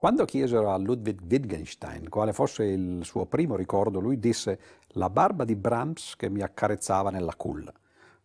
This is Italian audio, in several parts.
Quando chiesero a Ludwig Wittgenstein quale fosse il suo primo ricordo, lui disse la barba di Brahms che mi accarezzava nella culla.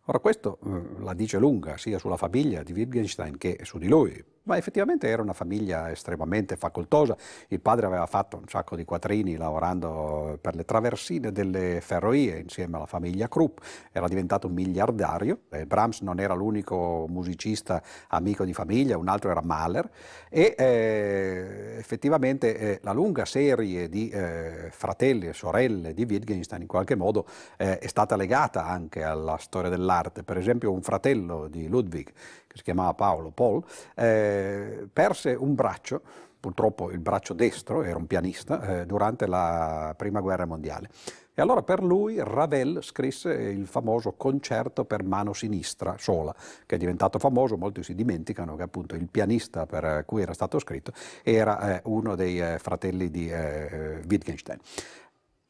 Ora questo eh, la dice lunga sia sulla famiglia di Wittgenstein che su di lui, ma effettivamente era una famiglia estremamente facoltosa. Il padre aveva fatto un sacco di quattrini lavorando per le traversine delle ferrovie insieme alla famiglia Krupp, era diventato un miliardario. Eh, Brahms non era l'unico musicista amico di famiglia, un altro era Mahler e eh, effettivamente eh, la lunga serie di eh, fratelli e sorelle di Wittgenstein in qualche modo eh, è stata legata anche alla storia dell'arte. Per esempio un fratello di Ludwig che si chiamava Paolo Paul, eh, perse un braccio, purtroppo il braccio destro, era un pianista, eh, durante la Prima Guerra Mondiale. E allora per lui Ravel scrisse il famoso concerto per mano sinistra sola, che è diventato famoso, molti si dimenticano che appunto il pianista per cui era stato scritto era eh, uno dei eh, fratelli di eh, Wittgenstein.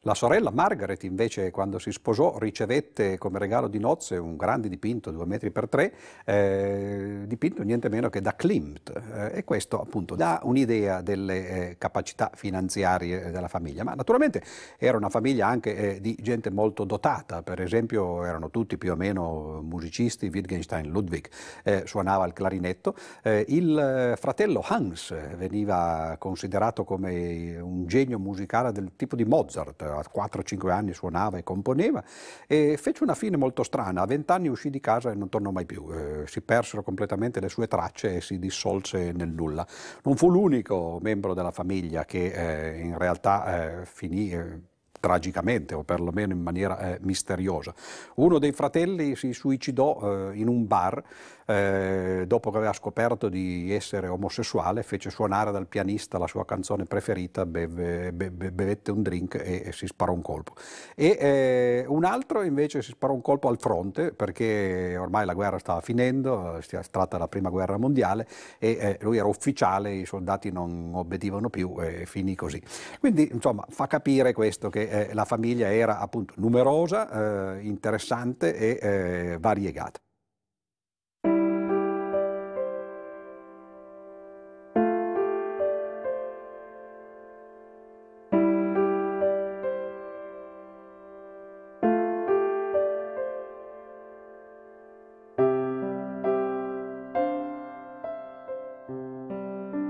La sorella Margaret invece quando si sposò ricevette come regalo di nozze un grande dipinto, due metri per tre, eh, dipinto niente meno che da Klimt. Eh, e questo appunto dà un'idea delle eh, capacità finanziarie della famiglia, ma naturalmente era una famiglia anche eh, di gente molto dotata, per esempio erano tutti più o meno musicisti, Wittgenstein, Ludwig eh, suonava il clarinetto, eh, il fratello Hans veniva considerato come un genio musicale del tipo di Mozart, a 4-5 anni suonava e componeva e fece una fine molto strana. A 20 anni uscì di casa e non tornò mai più. Eh, si persero completamente le sue tracce e si dissolse nel nulla. Non fu l'unico membro della famiglia che eh, in realtà eh, finì eh, tragicamente o perlomeno in maniera eh, misteriosa. Uno dei fratelli si suicidò eh, in un bar eh, dopo che aveva scoperto di essere omosessuale, fece suonare dal pianista la sua canzone preferita, beve, beve, bevette un drink e, e, si sparò un colpo. E eh, un altro invece si sparò un colpo al fronte perché ormai la guerra stava finendo, si tratta della prima guerra mondiale e eh, lui era ufficiale, i soldati non obbedivano più e finì così. Quindi insomma fa capire questo che eh, la famiglia era appunto numerosa, eh, interessante e eh, variegata.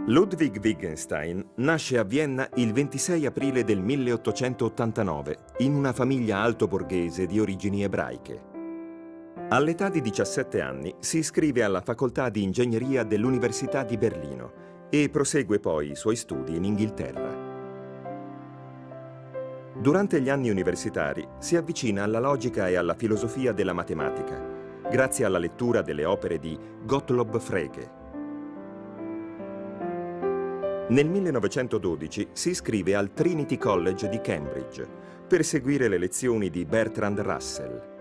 Ludwig Wittgenstein nasce a Vienna il 26 aprile del 1889 in una famiglia alto borghese di origini ebraiche. All'età di 17 anni si iscrive alla facoltà di ingegneria dell'Università di Berlino e prosegue poi i suoi studi in Inghilterra. Durante gli anni universitari si avvicina alla logica e alla filosofia della matematica, grazie alla lettura delle opere di Gottlob Frege, nel 1912 si iscrive al Trinity College di Cambridge per seguire le lezioni di Bertrand Russell.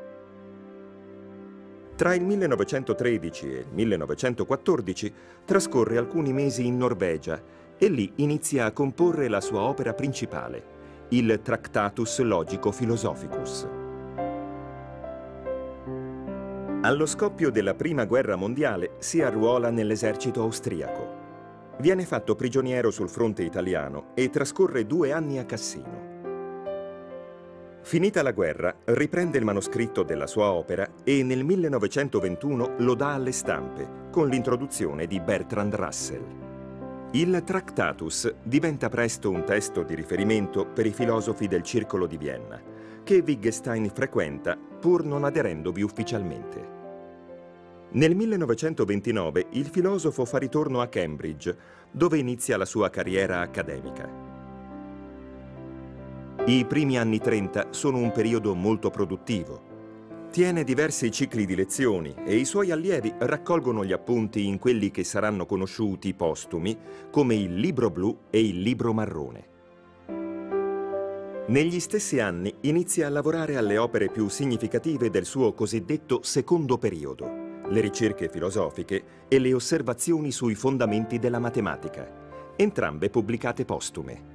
Tra il 1913 e il 1914 trascorre alcuni mesi in Norvegia e lì inizia a comporre la sua opera principale, il Tractatus Logico Philosophicus. Allo scoppio della Prima Guerra Mondiale si arruola nell'esercito austriaco. Viene fatto prigioniero sul fronte italiano e trascorre due anni a Cassino. Finita la guerra, riprende il manoscritto della sua opera e nel 1921 lo dà alle stampe, con l'introduzione di Bertrand Russell. Il Tractatus diventa presto un testo di riferimento per i filosofi del Circolo di Vienna, che Wittgenstein frequenta pur non aderendovi ufficialmente. Nel 1929 il filosofo fa ritorno a Cambridge, dove inizia la sua carriera accademica. I primi anni 30 sono un periodo molto produttivo. Tiene diversi cicli di lezioni e i suoi allievi raccolgono gli appunti in quelli che saranno conosciuti postumi come il libro blu e il libro marrone. Negli stessi anni inizia a lavorare alle opere più significative del suo cosiddetto secondo periodo le ricerche filosofiche e le osservazioni sui fondamenti della matematica, entrambe pubblicate postume.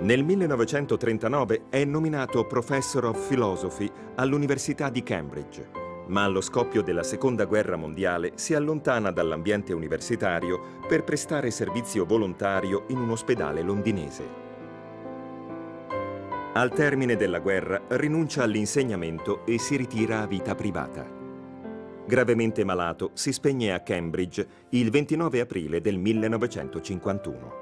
Nel 1939 è nominato Professor of Philosophy all'Università di Cambridge, ma allo scoppio della Seconda Guerra Mondiale si allontana dall'ambiente universitario per prestare servizio volontario in un ospedale londinese. Al termine della guerra rinuncia all'insegnamento e si ritira a vita privata. Gravemente malato, si spegne a Cambridge il 29 aprile del 1951.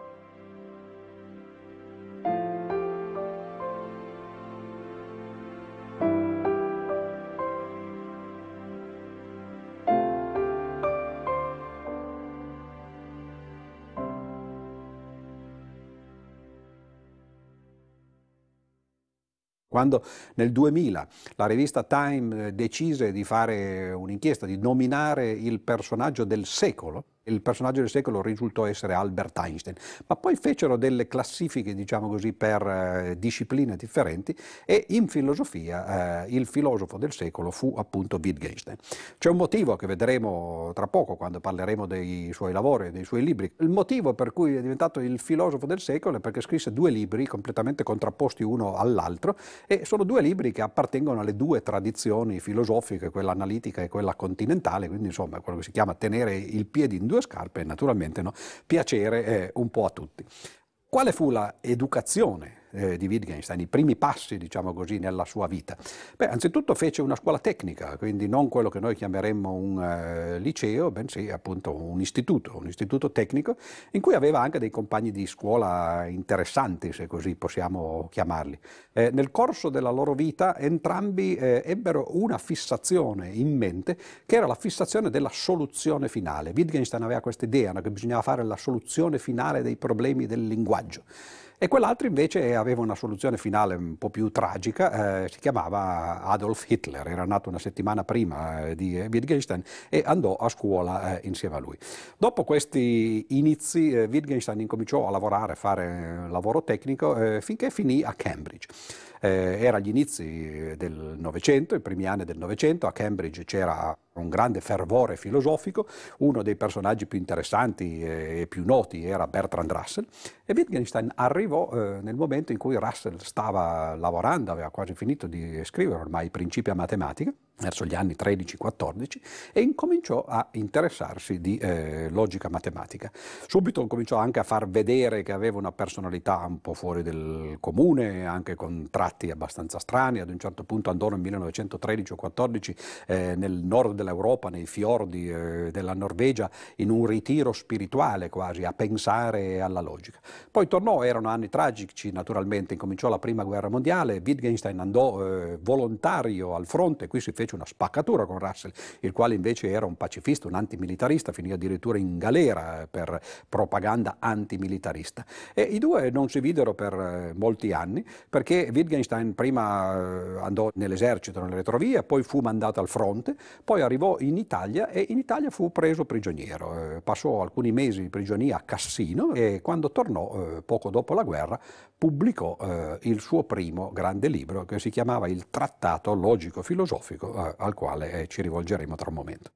Quando nel 2000 la rivista Time decise di fare un'inchiesta, di nominare il personaggio del secolo, il personaggio del secolo risultò essere Albert Einstein, ma poi fecero delle classifiche, diciamo così, per eh, discipline differenti e in filosofia eh, il filosofo del secolo fu appunto Wittgenstein. C'è un motivo che vedremo tra poco quando parleremo dei suoi lavori dei suoi libri. Il motivo per cui è diventato il filosofo del secolo è perché scrisse due libri completamente contrapposti uno all'altro e sono due libri che appartengono alle due tradizioni filosofiche, quella analitica e quella continentale, quindi insomma quello che si chiama tenere il piede in due scarpe naturalmente no, piacere eh, un po' a tutti. Quale fu la educazione eh, di Wittgenstein, i primi passi, diciamo così, nella sua vita? Beh, anzitutto fece una scuola tecnica, quindi non quello che noi chiameremmo un eh, liceo, bensì appunto un istituto, un istituto tecnico, in cui aveva anche dei compagni di scuola interessanti, se così possiamo chiamarli. Eh, nel corso della loro vita entrambi eh, ebbero una fissazione in mente, che era la fissazione della soluzione finale. Wittgenstein aveva questa idea no, che bisognava fare la soluzione finale dei problemi del linguaggio. E quell'altro invece aveva una soluzione finale un po' più tragica, eh, si chiamava Adolf Hitler, era nato una settimana prima eh, di Wittgenstein e andò a scuola eh, insieme a lui. Dopo questi inizi eh, Wittgenstein incominciò a lavorare, a fare lavoro tecnico eh, finché finì a Cambridge. Eh, era agli inizi del Novecento, i primi anni del Novecento, a Cambridge c'era un grande fervore filosofico, uno dei personaggi più interessanti e più noti era Bertrand Russell. E Wittgenstein arrivò eh, nel momento in cui Russell stava lavorando, aveva quasi finito di scrivere ormai i principi a matematica, verso gli anni 13-14 e incominciò a interessarsi di eh, logica matematica. Subito cominciò anche a far vedere che aveva una personalità un po' fuori del comune, anche con tratti abbastanza strani, ad un certo punto andò nel 1913 14 eh, nel nord dell'Europa, nei fiordi eh, della Norvegia, in un ritiro spirituale quasi, a pensare alla logica. Poi tornò, erano anni tragici naturalmente, incominciò la prima guerra mondiale, Wittgenstein andò eh, volontario al fronte, qui si fece fece una spaccatura con Russell, il quale invece era un pacifista, un antimilitarista, finì addirittura in galera per propaganda antimilitarista. E i due non si videro per eh, molti anni perché Wittgenstein prima eh, andò nell'esercito, nelle retrovie, poi fu mandato al fronte, poi arrivò in Italia e in Italia fu preso prigioniero. Eh, passò alcuni mesi di prigionia a Cassino e quando tornò, poco dopo la guerra, pubblicò il suo primo grande libro che si chiamava Il Trattato Logico-Filosofico al quale eh, ci rivolgeremo tra un momento.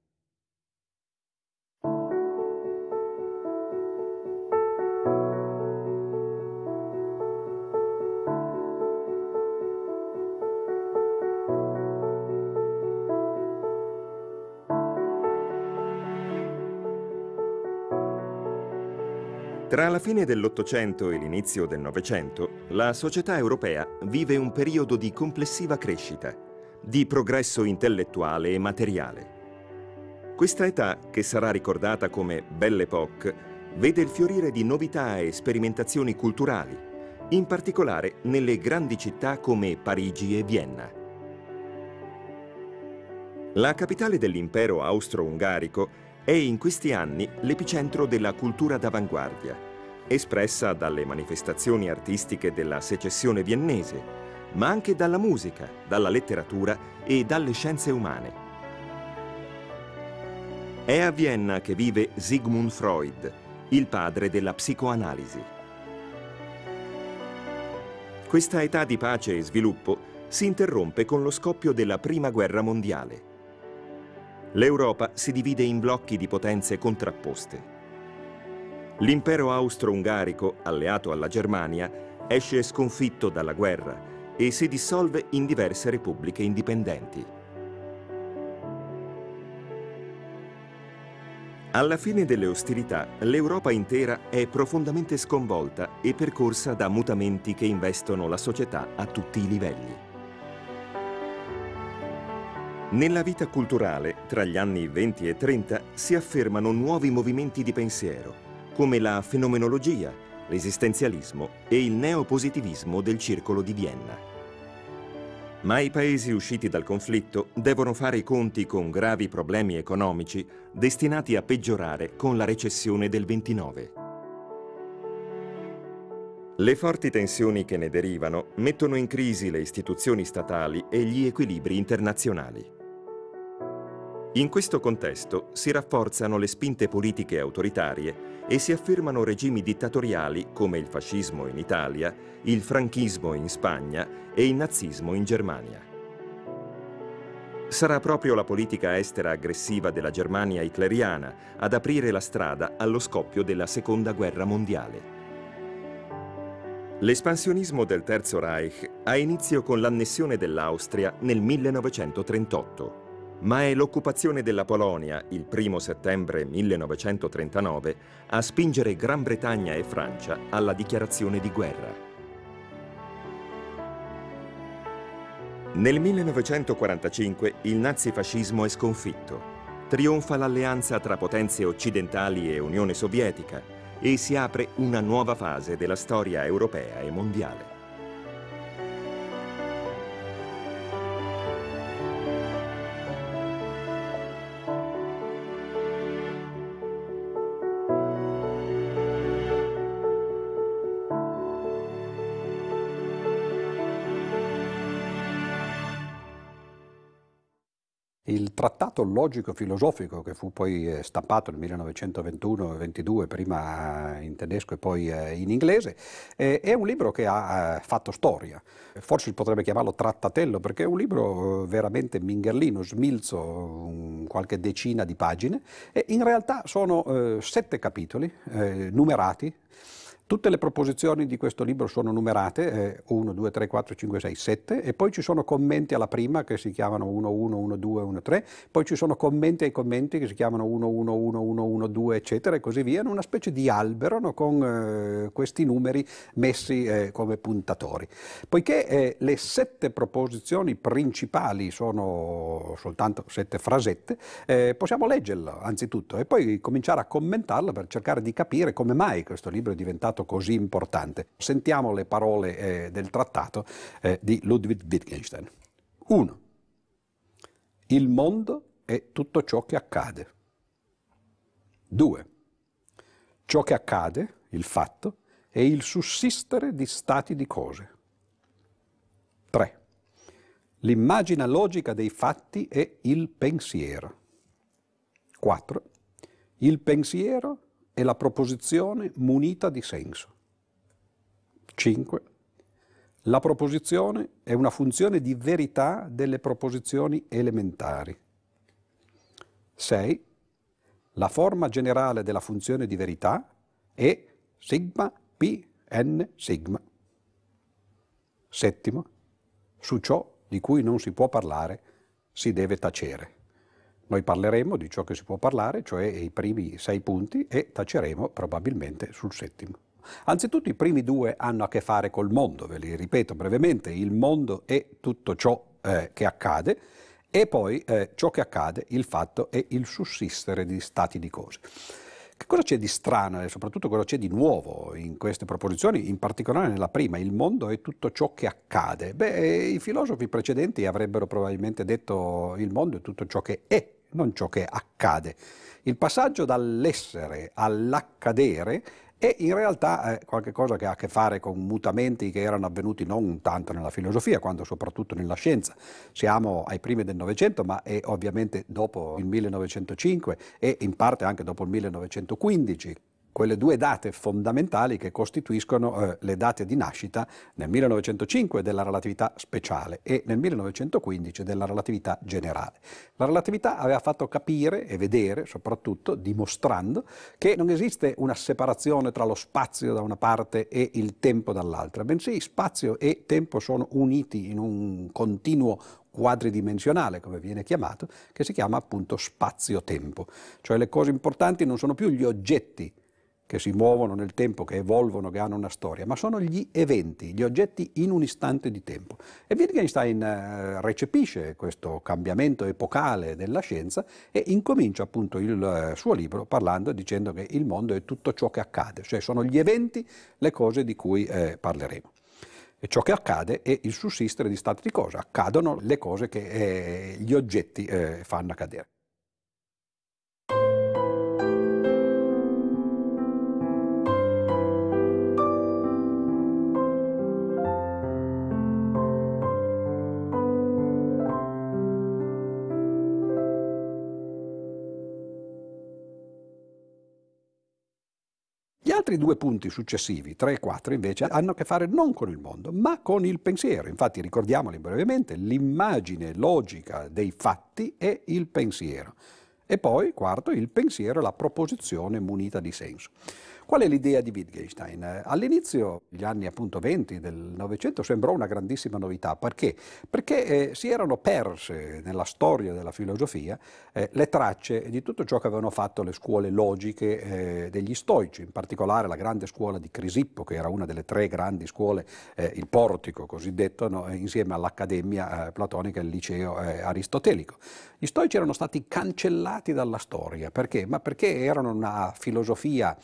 Tra la fine dell'Ottocento e l'inizio del Novecento, la società europea vive un periodo di complessiva crescita di progresso intellettuale e materiale. Questa età, che sarà ricordata come Belle Époque, vede il fiorire di novità e sperimentazioni culturali, in particolare nelle grandi città come Parigi e Vienna. La capitale dell'impero austro-ungarico è in questi anni l'epicentro della cultura d'avanguardia, espressa dalle manifestazioni artistiche della secessione viennese, ma anche dalla musica, dalla letteratura e dalle scienze umane. È a Vienna che vive Sigmund Freud, il padre della psicoanalisi. Questa età di pace e sviluppo si interrompe con lo scoppio della Prima Guerra Mondiale. L'Europa si divide in blocchi di potenze contrapposte. L'impero austro-ungarico, alleato alla Germania, esce sconfitto dalla guerra e si dissolve in diverse repubbliche indipendenti. Alla fine delle ostilità, l'Europa intera è profondamente sconvolta e percorsa da mutamenti che investono la società a tutti i livelli. Nella vita culturale, tra gli anni 20 e 30, si affermano nuovi movimenti di pensiero, come la fenomenologia, l'esistenzialismo e il neopositivismo del Circolo di Vienna. Ma i paesi usciti dal conflitto devono fare i conti con gravi problemi economici destinati a peggiorare con la recessione del 29. Le forti tensioni che ne derivano mettono in crisi le istituzioni statali e gli equilibri internazionali. In questo contesto si rafforzano le spinte politiche autoritarie e si affermano regimi dittatoriali come il fascismo in Italia, il franchismo in Spagna e il nazismo in Germania. Sarà proprio la politica estera aggressiva della Germania hitleriana ad aprire la strada allo scoppio della Seconda Guerra Mondiale. L'espansionismo del Terzo Reich ha inizio con l'annessione dell'Austria nel 1938 ma è l'occupazione della Polonia il 1 settembre 1939 a spingere Gran Bretagna e Francia alla dichiarazione di guerra. Nel 1945 il nazifascismo è sconfitto. Trionfa l'alleanza tra potenze occidentali e Unione Sovietica e si apre una nuova fase della storia europea e mondiale. Trattato logico-filosofico che fu poi eh, stampato nel 1921-22, prima in tedesco e poi eh, in inglese, è un libro che ha fatto storia. Forse si potrebbe chiamarlo trattatello perché è un libro veramente mingherlino, smilzo, qualche decina di pagine e in realtà sono sette capitoli numerati Tutte le proposizioni di questo libro sono numerate, 1, 2, 3, 4, 5, 6, 7, e poi ci sono commenti alla prima che si chiamano 1, 1, 1, 2, 1, 3, poi ci sono commenti ai commenti che si chiamano 1, 1, 1, 1, 1, 2, eccetera, e così via, in una specie di albero no, con eh, questi numeri messi eh, come puntatori. Poiché eh, le sette proposizioni principali sono soltanto sette frasette, eh, possiamo leggerlo anzitutto e poi cominciare a commentarlo per cercare di capire come mai questo libro è diventato trattato così importante. Sentiamo le parole eh, del trattato eh, di Ludwig Wittgenstein. 1. Il mondo è tutto ciò che accade. 2. Ciò che accade, il fatto, è il sussistere di stati di cose. 3. L'immagine logica dei fatti è il pensiero. 4. Il pensiero è la proposizione munita di senso. 5. La proposizione è una funzione di verità delle proposizioni elementari. 6. La forma generale della funzione di verità è sigma p n sigma. Settimo. Su ciò di cui non si può parlare si deve tacere. Noi parleremo di ciò che si può parlare, cioè i primi sei punti, e taceremo probabilmente sul settimo. Anzitutto i primi due hanno a che fare col mondo, ve li ripeto brevemente, il mondo è tutto ciò eh, che accade e poi eh, ciò che accade, il fatto è il sussistere di stati di cose. Che cosa c'è di strano e soprattutto cosa c'è di nuovo in queste proposizioni, in particolare nella prima, il mondo è tutto ciò che accade? Beh, i filosofi precedenti avrebbero probabilmente detto il mondo è tutto ciò che è, non ciò che accade. Il passaggio dall'essere all'accadere è in realtà eh, qualcosa che ha a che fare con mutamenti che erano avvenuti non tanto nella filosofia quanto soprattutto nella scienza. Siamo ai primi del Novecento, ma è ovviamente dopo il 1905 e in parte anche dopo il 1915 quelle due date fondamentali che costituiscono eh, le date di nascita nel 1905 della relatività speciale e nel 1915 della relatività generale. La relatività aveva fatto capire e vedere, soprattutto dimostrando, che non esiste una separazione tra lo spazio da una parte e il tempo dall'altra, bensì spazio e tempo sono uniti in un continuo quadridimensionale, come viene chiamato, che si chiama appunto spazio-tempo. Cioè le cose importanti non sono più gli oggetti che si muovono nel tempo, che evolvono, che hanno una storia, ma sono gli eventi, gli oggetti in un istante di tempo. E Wittgenstein eh, recepisce questo cambiamento epocale della scienza e incomincia appunto il eh, suo libro parlando e dicendo che il mondo è tutto ciò che accade, cioè sono gli eventi, le cose di cui eh, parleremo. E ciò che accade è il sussistere di stati di cose, accadono le cose che eh, gli oggetti eh, fanno accadere. Altri due punti successivi, 3 e 4 invece, hanno a che fare non con il mondo, ma con il pensiero. Infatti ricordiamoli brevemente, l'immagine logica dei fatti è il pensiero. E poi, quarto, il pensiero è la proposizione munita di senso. Qual è l'idea di Wittgenstein? All'inizio, gli anni appunto 20 del Novecento, sembrò una grandissima novità. Perché? Perché eh, si erano perse nella storia della filosofia eh, le tracce di tutto ciò che avevano fatto le scuole logiche eh, degli stoici, in particolare la grande scuola di Crisippo, che era una delle tre grandi scuole, eh, il portico cosiddetto, no? insieme all'Accademia eh, Platonica e il liceo eh, aristotelico. Gli stoici erano stati cancellati dalla storia. Perché? Ma perché erano una filosofia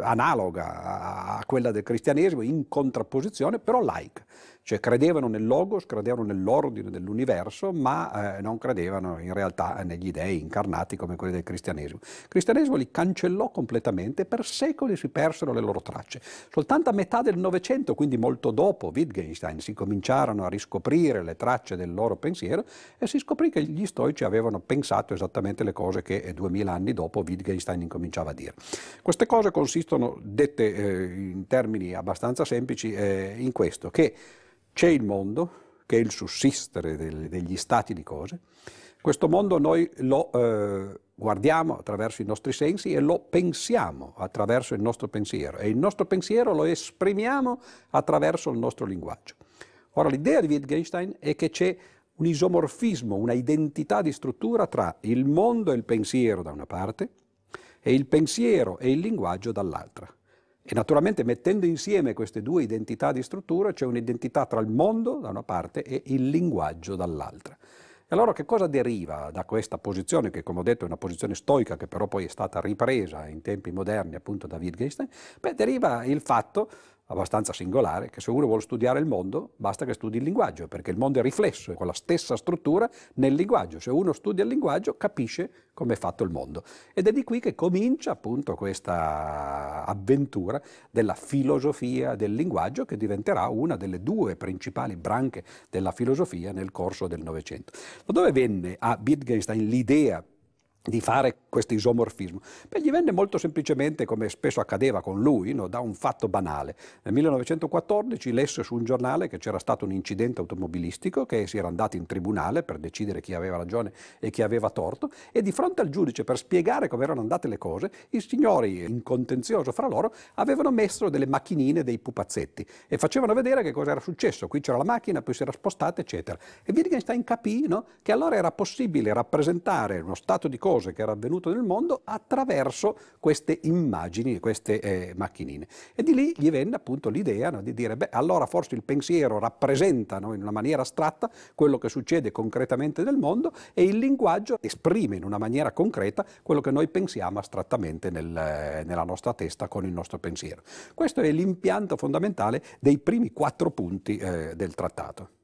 analoga a quella del cristianesimo, in contrapposizione, però laica cioè credevano nel logos, credevano nell'ordine dell'universo, ma eh, non credevano in realtà negli dei incarnati come quelli del cristianesimo. Il cristianesimo li cancellò completamente per secoli si persero le loro tracce. Soltanto a metà del Novecento, quindi molto dopo Wittgenstein, si cominciarono a riscoprire le tracce del loro pensiero e si scoprì che gli stoici avevano pensato esattamente le cose che duemila anni dopo Wittgenstein incominciava a dire. Queste cose consistono, dette eh, in termini abbastanza semplici, eh, in questo, che c'è il mondo, che è il sussistere del, degli stati di cose. Questo mondo noi lo eh, guardiamo attraverso i nostri sensi e lo pensiamo attraverso il nostro pensiero e il nostro pensiero lo esprimiamo attraverso il nostro linguaggio. Ora l'idea di Wittgenstein è che c'è un isomorfismo, una identità di struttura tra il mondo e il pensiero da una parte e il pensiero e il linguaggio dall'altra. E naturalmente mettendo insieme queste due identità di struttura c'è un'identità tra il mondo da una parte e il linguaggio dall'altra. E allora che cosa deriva da questa posizione, che come ho detto è una posizione stoica, che però poi è stata ripresa in tempi moderni appunto da Wittgenstein? Beh, deriva il fatto abbastanza singolare, che se uno vuole studiare il mondo basta che studi il linguaggio, perché il mondo è riflesso, è con la stessa struttura nel linguaggio. Se uno studia il linguaggio capisce come è fatto il mondo. Ed è di qui che comincia appunto questa avventura della filosofia del linguaggio che diventerà una delle due principali branche della filosofia nel corso del Novecento. Da dove venne a Wittgenstein l'idea di fare questo isomorfismo? Beh, gli venne molto semplicemente, come spesso accadeva con lui, no, da un fatto banale. Nel 1914 lesse su un giornale che c'era stato un incidente automobilistico, che si era andato in tribunale per decidere chi aveva ragione e chi aveva torto, e di fronte al giudice, per spiegare come erano andate le cose, i signori in contenzioso fra loro avevano messo delle macchinine, dei pupazzetti, e facevano vedere che cosa era successo. Qui c'era la macchina, poi si era spostata, eccetera. E Wittgenstein capì no, che allora era possibile rappresentare uno stato di cose che era avvenuto nel mondo attraverso queste immagini, queste eh, macchinine. E di lì gli venne appunto l'idea no, di dire, beh, allora forse il pensiero rappresenta no, in una maniera astratta quello che succede concretamente nel mondo e il linguaggio esprime in una maniera concreta quello che noi pensiamo astrattamente nel, nella nostra testa con il nostro pensiero. Questo è l'impianto fondamentale dei primi quattro punti eh, del trattato.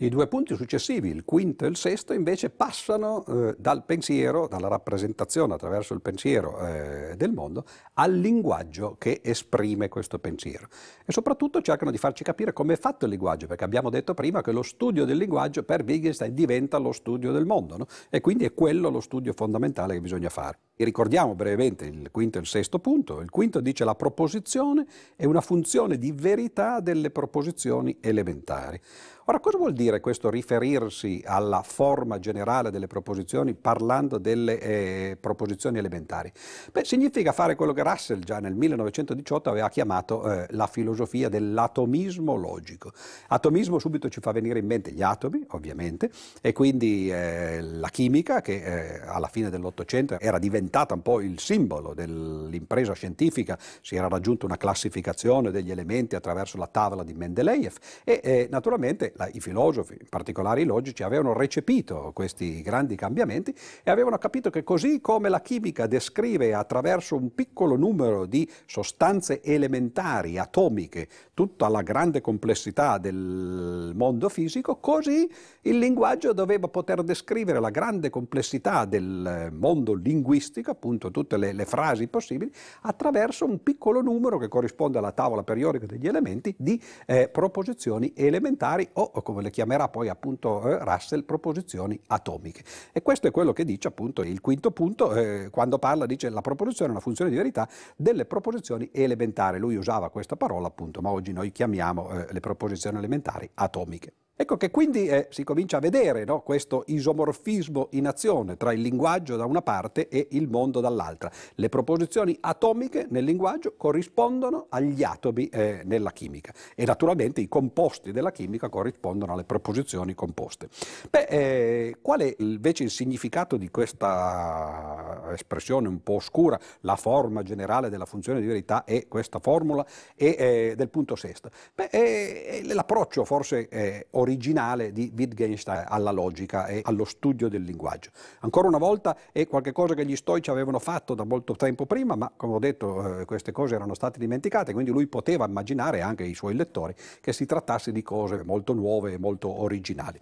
I due punti successivi, il quinto e il sesto, invece passano eh, dal pensiero, dalla rappresentazione attraverso il pensiero eh, del mondo, al linguaggio che esprime questo pensiero. E soprattutto cercano di farci capire come è fatto il linguaggio, perché abbiamo detto prima che lo studio del linguaggio per Wittgenstein diventa lo studio del mondo, no? e quindi è quello lo studio fondamentale che bisogna fare. Ricordiamo brevemente il quinto e il sesto punto. Il quinto dice la proposizione è una funzione di verità delle proposizioni elementari. Ora, cosa vuol dire questo riferirsi alla forma generale delle proposizioni parlando delle eh, proposizioni elementari? Beh, significa fare quello che Russell già nel 1918 aveva chiamato eh, la filosofia dell'atomismo logico. Atomismo subito ci fa venire in mente gli atomi, ovviamente, e quindi eh, la chimica che eh, alla fine dell'Ottocento era diventata un po' il simbolo dell'impresa scientifica, si era raggiunta una classificazione degli elementi attraverso la tavola di Mendeleev e eh, naturalmente la, i filosofi, in particolare i logici, avevano recepito questi grandi cambiamenti e avevano capito che così come la chimica descrive attraverso un piccolo numero di sostanze elementari, atomiche, tutta la grande complessità del mondo fisico, così il linguaggio doveva poter descrivere la grande complessità del mondo linguistico, appunto tutte le, le frasi possibili, attraverso un piccolo numero che corrisponde alla tavola periodica degli elementi di eh, proposizioni elementari o o come le chiamerà poi appunto eh, Russell, proposizioni atomiche. E questo è quello che dice appunto il quinto punto, eh, quando parla, dice la proposizione è una funzione di verità delle proposizioni elementari. Lui usava questa parola appunto, ma oggi noi chiamiamo eh, le proposizioni elementari atomiche. Ecco che quindi eh, si comincia a vedere no, questo isomorfismo in azione tra il linguaggio da una parte e il mondo dall'altra. Le proposizioni atomiche nel linguaggio corrispondono agli atomi eh, nella chimica e naturalmente i composti della chimica corrispondono alle proposizioni composte. Beh, eh, qual è invece il significato di questa espressione un po' oscura, la forma generale della funzione di verità e questa formula e eh, del punto sesto? Beh, l'approccio forse originale originale di Wittgenstein alla logica e allo studio del linguaggio. Ancora una volta è qualcosa che gli stoici avevano fatto da molto tempo prima, ma come ho detto eh, queste cose erano state dimenticate, quindi lui poteva immaginare anche i suoi lettori che si trattasse di cose molto nuove e molto originali.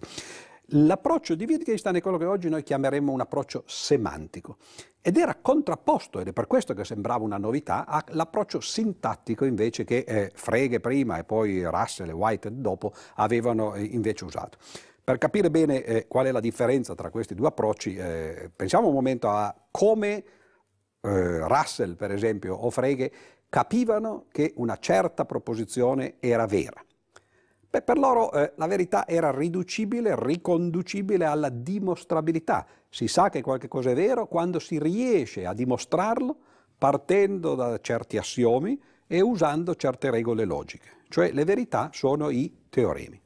L'approccio di Wittgenstein è quello che oggi noi chiameremmo un approccio semantico ed era contrapposto, ed è per questo che sembrava una novità, all'approccio sintattico invece che eh, Frege prima e poi Russell e White dopo avevano eh, invece usato. Per capire bene eh, qual è la differenza tra questi due approcci, eh, pensiamo un momento a come eh, Russell, per esempio, o Frege capivano che una certa proposizione era vera. Beh, per loro eh, la verità era riducibile, riconducibile alla dimostrabilità. Si sa che qualche cosa è vero quando si riesce a dimostrarlo partendo da certi assiomi e usando certe regole logiche. Cioè le verità sono i teoremi.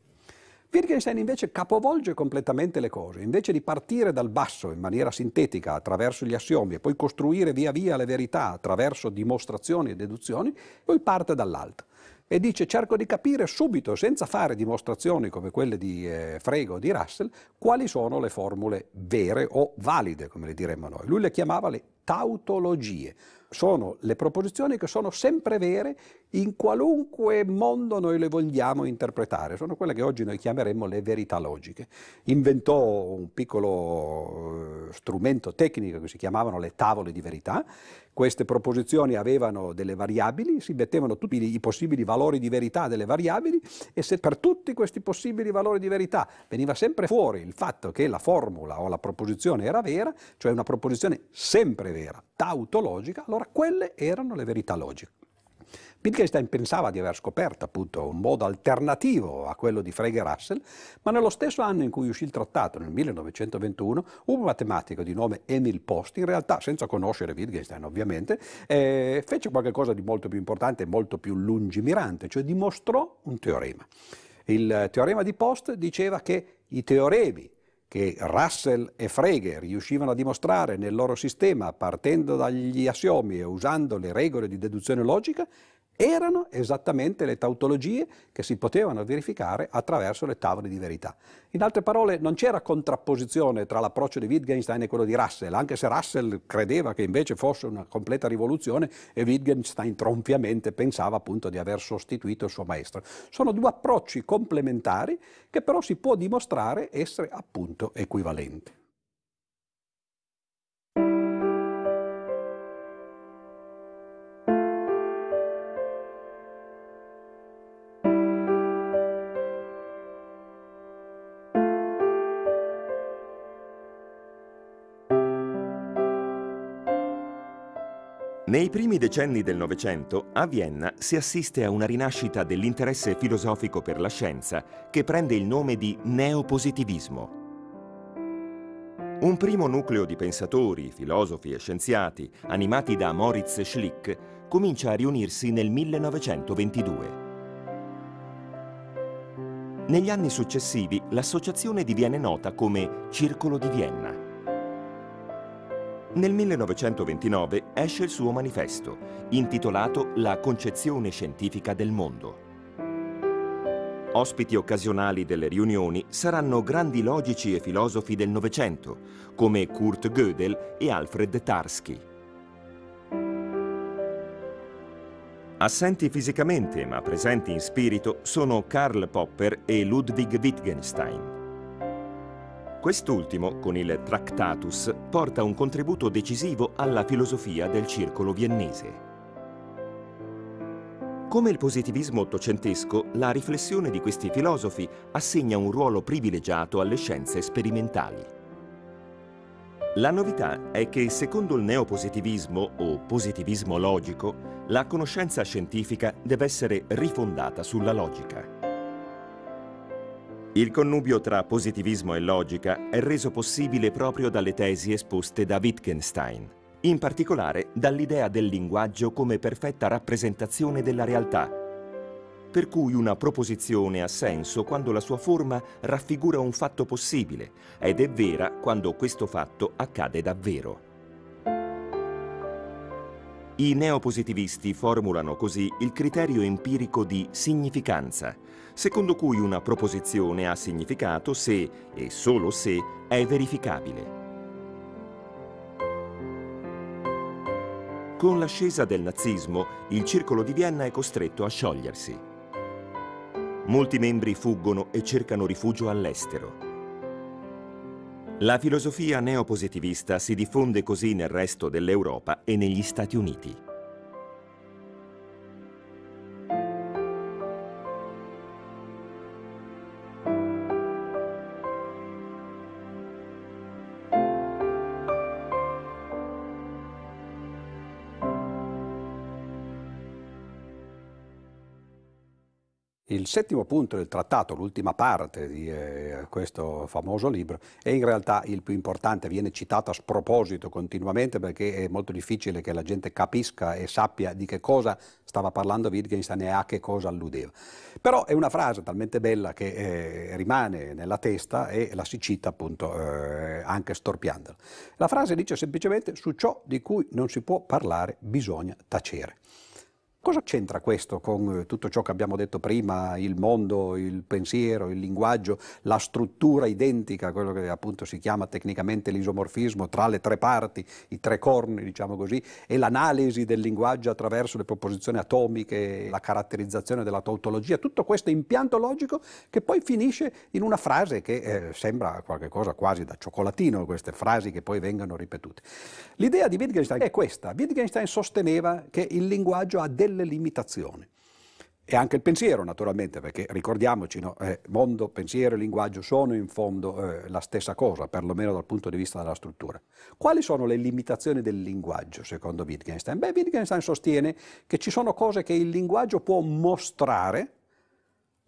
Wittgenstein invece capovolge completamente le cose. Invece di partire dal basso in maniera sintetica attraverso gli assiomi e poi costruire via via le verità attraverso dimostrazioni e deduzioni, poi parte dall'alto e dice cerco di capire subito, senza fare dimostrazioni come quelle di eh, Frege o di Russell, quali sono le formule vere o valide, come le diremmo noi. Lui le chiamava le tautologie, sono le proposizioni che sono sempre vere in qualunque mondo noi le vogliamo interpretare, sono quelle che oggi noi chiameremmo le verità logiche. Inventò un piccolo eh, strumento tecnico che si chiamavano le tavole di verità, queste proposizioni avevano delle variabili, si mettevano tutti i possibili valori di verità delle variabili e se per tutti questi possibili valori di verità veniva sempre fuori il fatto che la formula o la proposizione era vera, cioè una proposizione sempre vera, tautologica, allora quelle erano le verità logiche. Wittgenstein pensava di aver scoperto appunto un modo alternativo a quello di Frege Russell, ma nello stesso anno in cui uscì il trattato, nel 1921, un matematico di nome Emil Post, in realtà senza conoscere Wittgenstein ovviamente, eh, fece qualcosa di molto più importante e molto più lungimirante, cioè dimostrò un teorema. Il teorema di Post diceva che i teoremi che Russell e Frege riuscivano a dimostrare nel loro sistema partendo dagli assiomi e usando le regole di deduzione logica erano esattamente le tautologie che si potevano verificare attraverso le tavole di verità. In altre parole, non c'era contrapposizione tra l'approccio di Wittgenstein e quello di Russell, anche se Russell credeva che invece fosse una completa rivoluzione e Wittgenstein tronfiamente pensava appunto di aver sostituito il suo maestro. Sono due approcci complementari che però si può dimostrare essere appunto equivalenti. Nei primi decenni del Novecento, a Vienna si assiste a una rinascita dell'interesse filosofico per la scienza che prende il nome di neopositivismo. Un primo nucleo di pensatori, filosofi e scienziati, animati da Moritz Schlick, comincia a riunirsi nel 1922. Negli anni successivi l'associazione diviene nota come Circolo di Vienna. Nel 1929 esce il suo manifesto, intitolato La concezione scientifica del mondo. Ospiti occasionali delle riunioni saranno grandi logici e filosofi del Novecento, come Kurt Gödel e Alfred Tarski. Assenti fisicamente ma presenti in spirito sono Karl Popper e Ludwig Wittgenstein. Quest'ultimo, con il Tractatus, porta un contributo decisivo alla filosofia del circolo viennese. Come il positivismo ottocentesco, la riflessione di questi filosofi assegna un ruolo privilegiato alle scienze sperimentali. La novità è che, secondo il neopositivismo o positivismo logico, la conoscenza scientifica deve essere rifondata sulla logica. Il connubio tra positivismo e logica è reso possibile proprio dalle tesi esposte da Wittgenstein in particolare dall'idea del linguaggio come perfetta rappresentazione della realtà, per cui una proposizione ha senso quando la sua forma raffigura un fatto possibile ed è vera quando questo fatto accade davvero. I neopositivisti formulano così il criterio empirico di significanza, secondo cui una proposizione ha significato se, e solo se, è verificabile. Con l'ascesa del nazismo, il circolo di Vienna è costretto a sciogliersi. Molti membri fuggono e cercano rifugio all'estero. La filosofia neopositivista si diffonde così nel resto dell'Europa e negli Stati Uniti. Il settimo punto del trattato, l'ultima parte di eh, questo famoso libro, è in realtà il più importante, viene citato a sproposito continuamente perché è molto difficile che la gente capisca e sappia di che cosa stava parlando Wittgenstein e a che cosa alludeva. Però è una frase talmente bella che eh, rimane nella testa e la si cita appunto eh, anche storpiandola. La frase dice semplicemente su ciò di cui non si può parlare bisogna tacere. Cosa c'entra questo con eh, tutto ciò che abbiamo detto prima, il mondo, il pensiero, il linguaggio, la struttura identica, quello che appunto si chiama tecnicamente l'isomorfismo tra le tre parti, i tre corni, diciamo così, e l'analisi del linguaggio attraverso le proposizioni atomiche, la caratterizzazione della tautologia, tutto questo impianto logico che poi finisce in una frase che eh, sembra qualcosa quasi da cioccolatino, queste frasi che poi vengono ripetute. L'idea di Wittgenstein è questa. Wittgenstein sosteneva che il linguaggio ha delle delle limitazioni. E anche il pensiero, naturalmente, perché ricordiamoci, no, eh, mondo, pensiero e linguaggio sono in fondo eh, la stessa cosa, perlomeno dal punto di vista della struttura. Quali sono le limitazioni del linguaggio, secondo Wittgenstein? Beh, Wittgenstein sostiene che ci sono cose che il linguaggio può mostrare,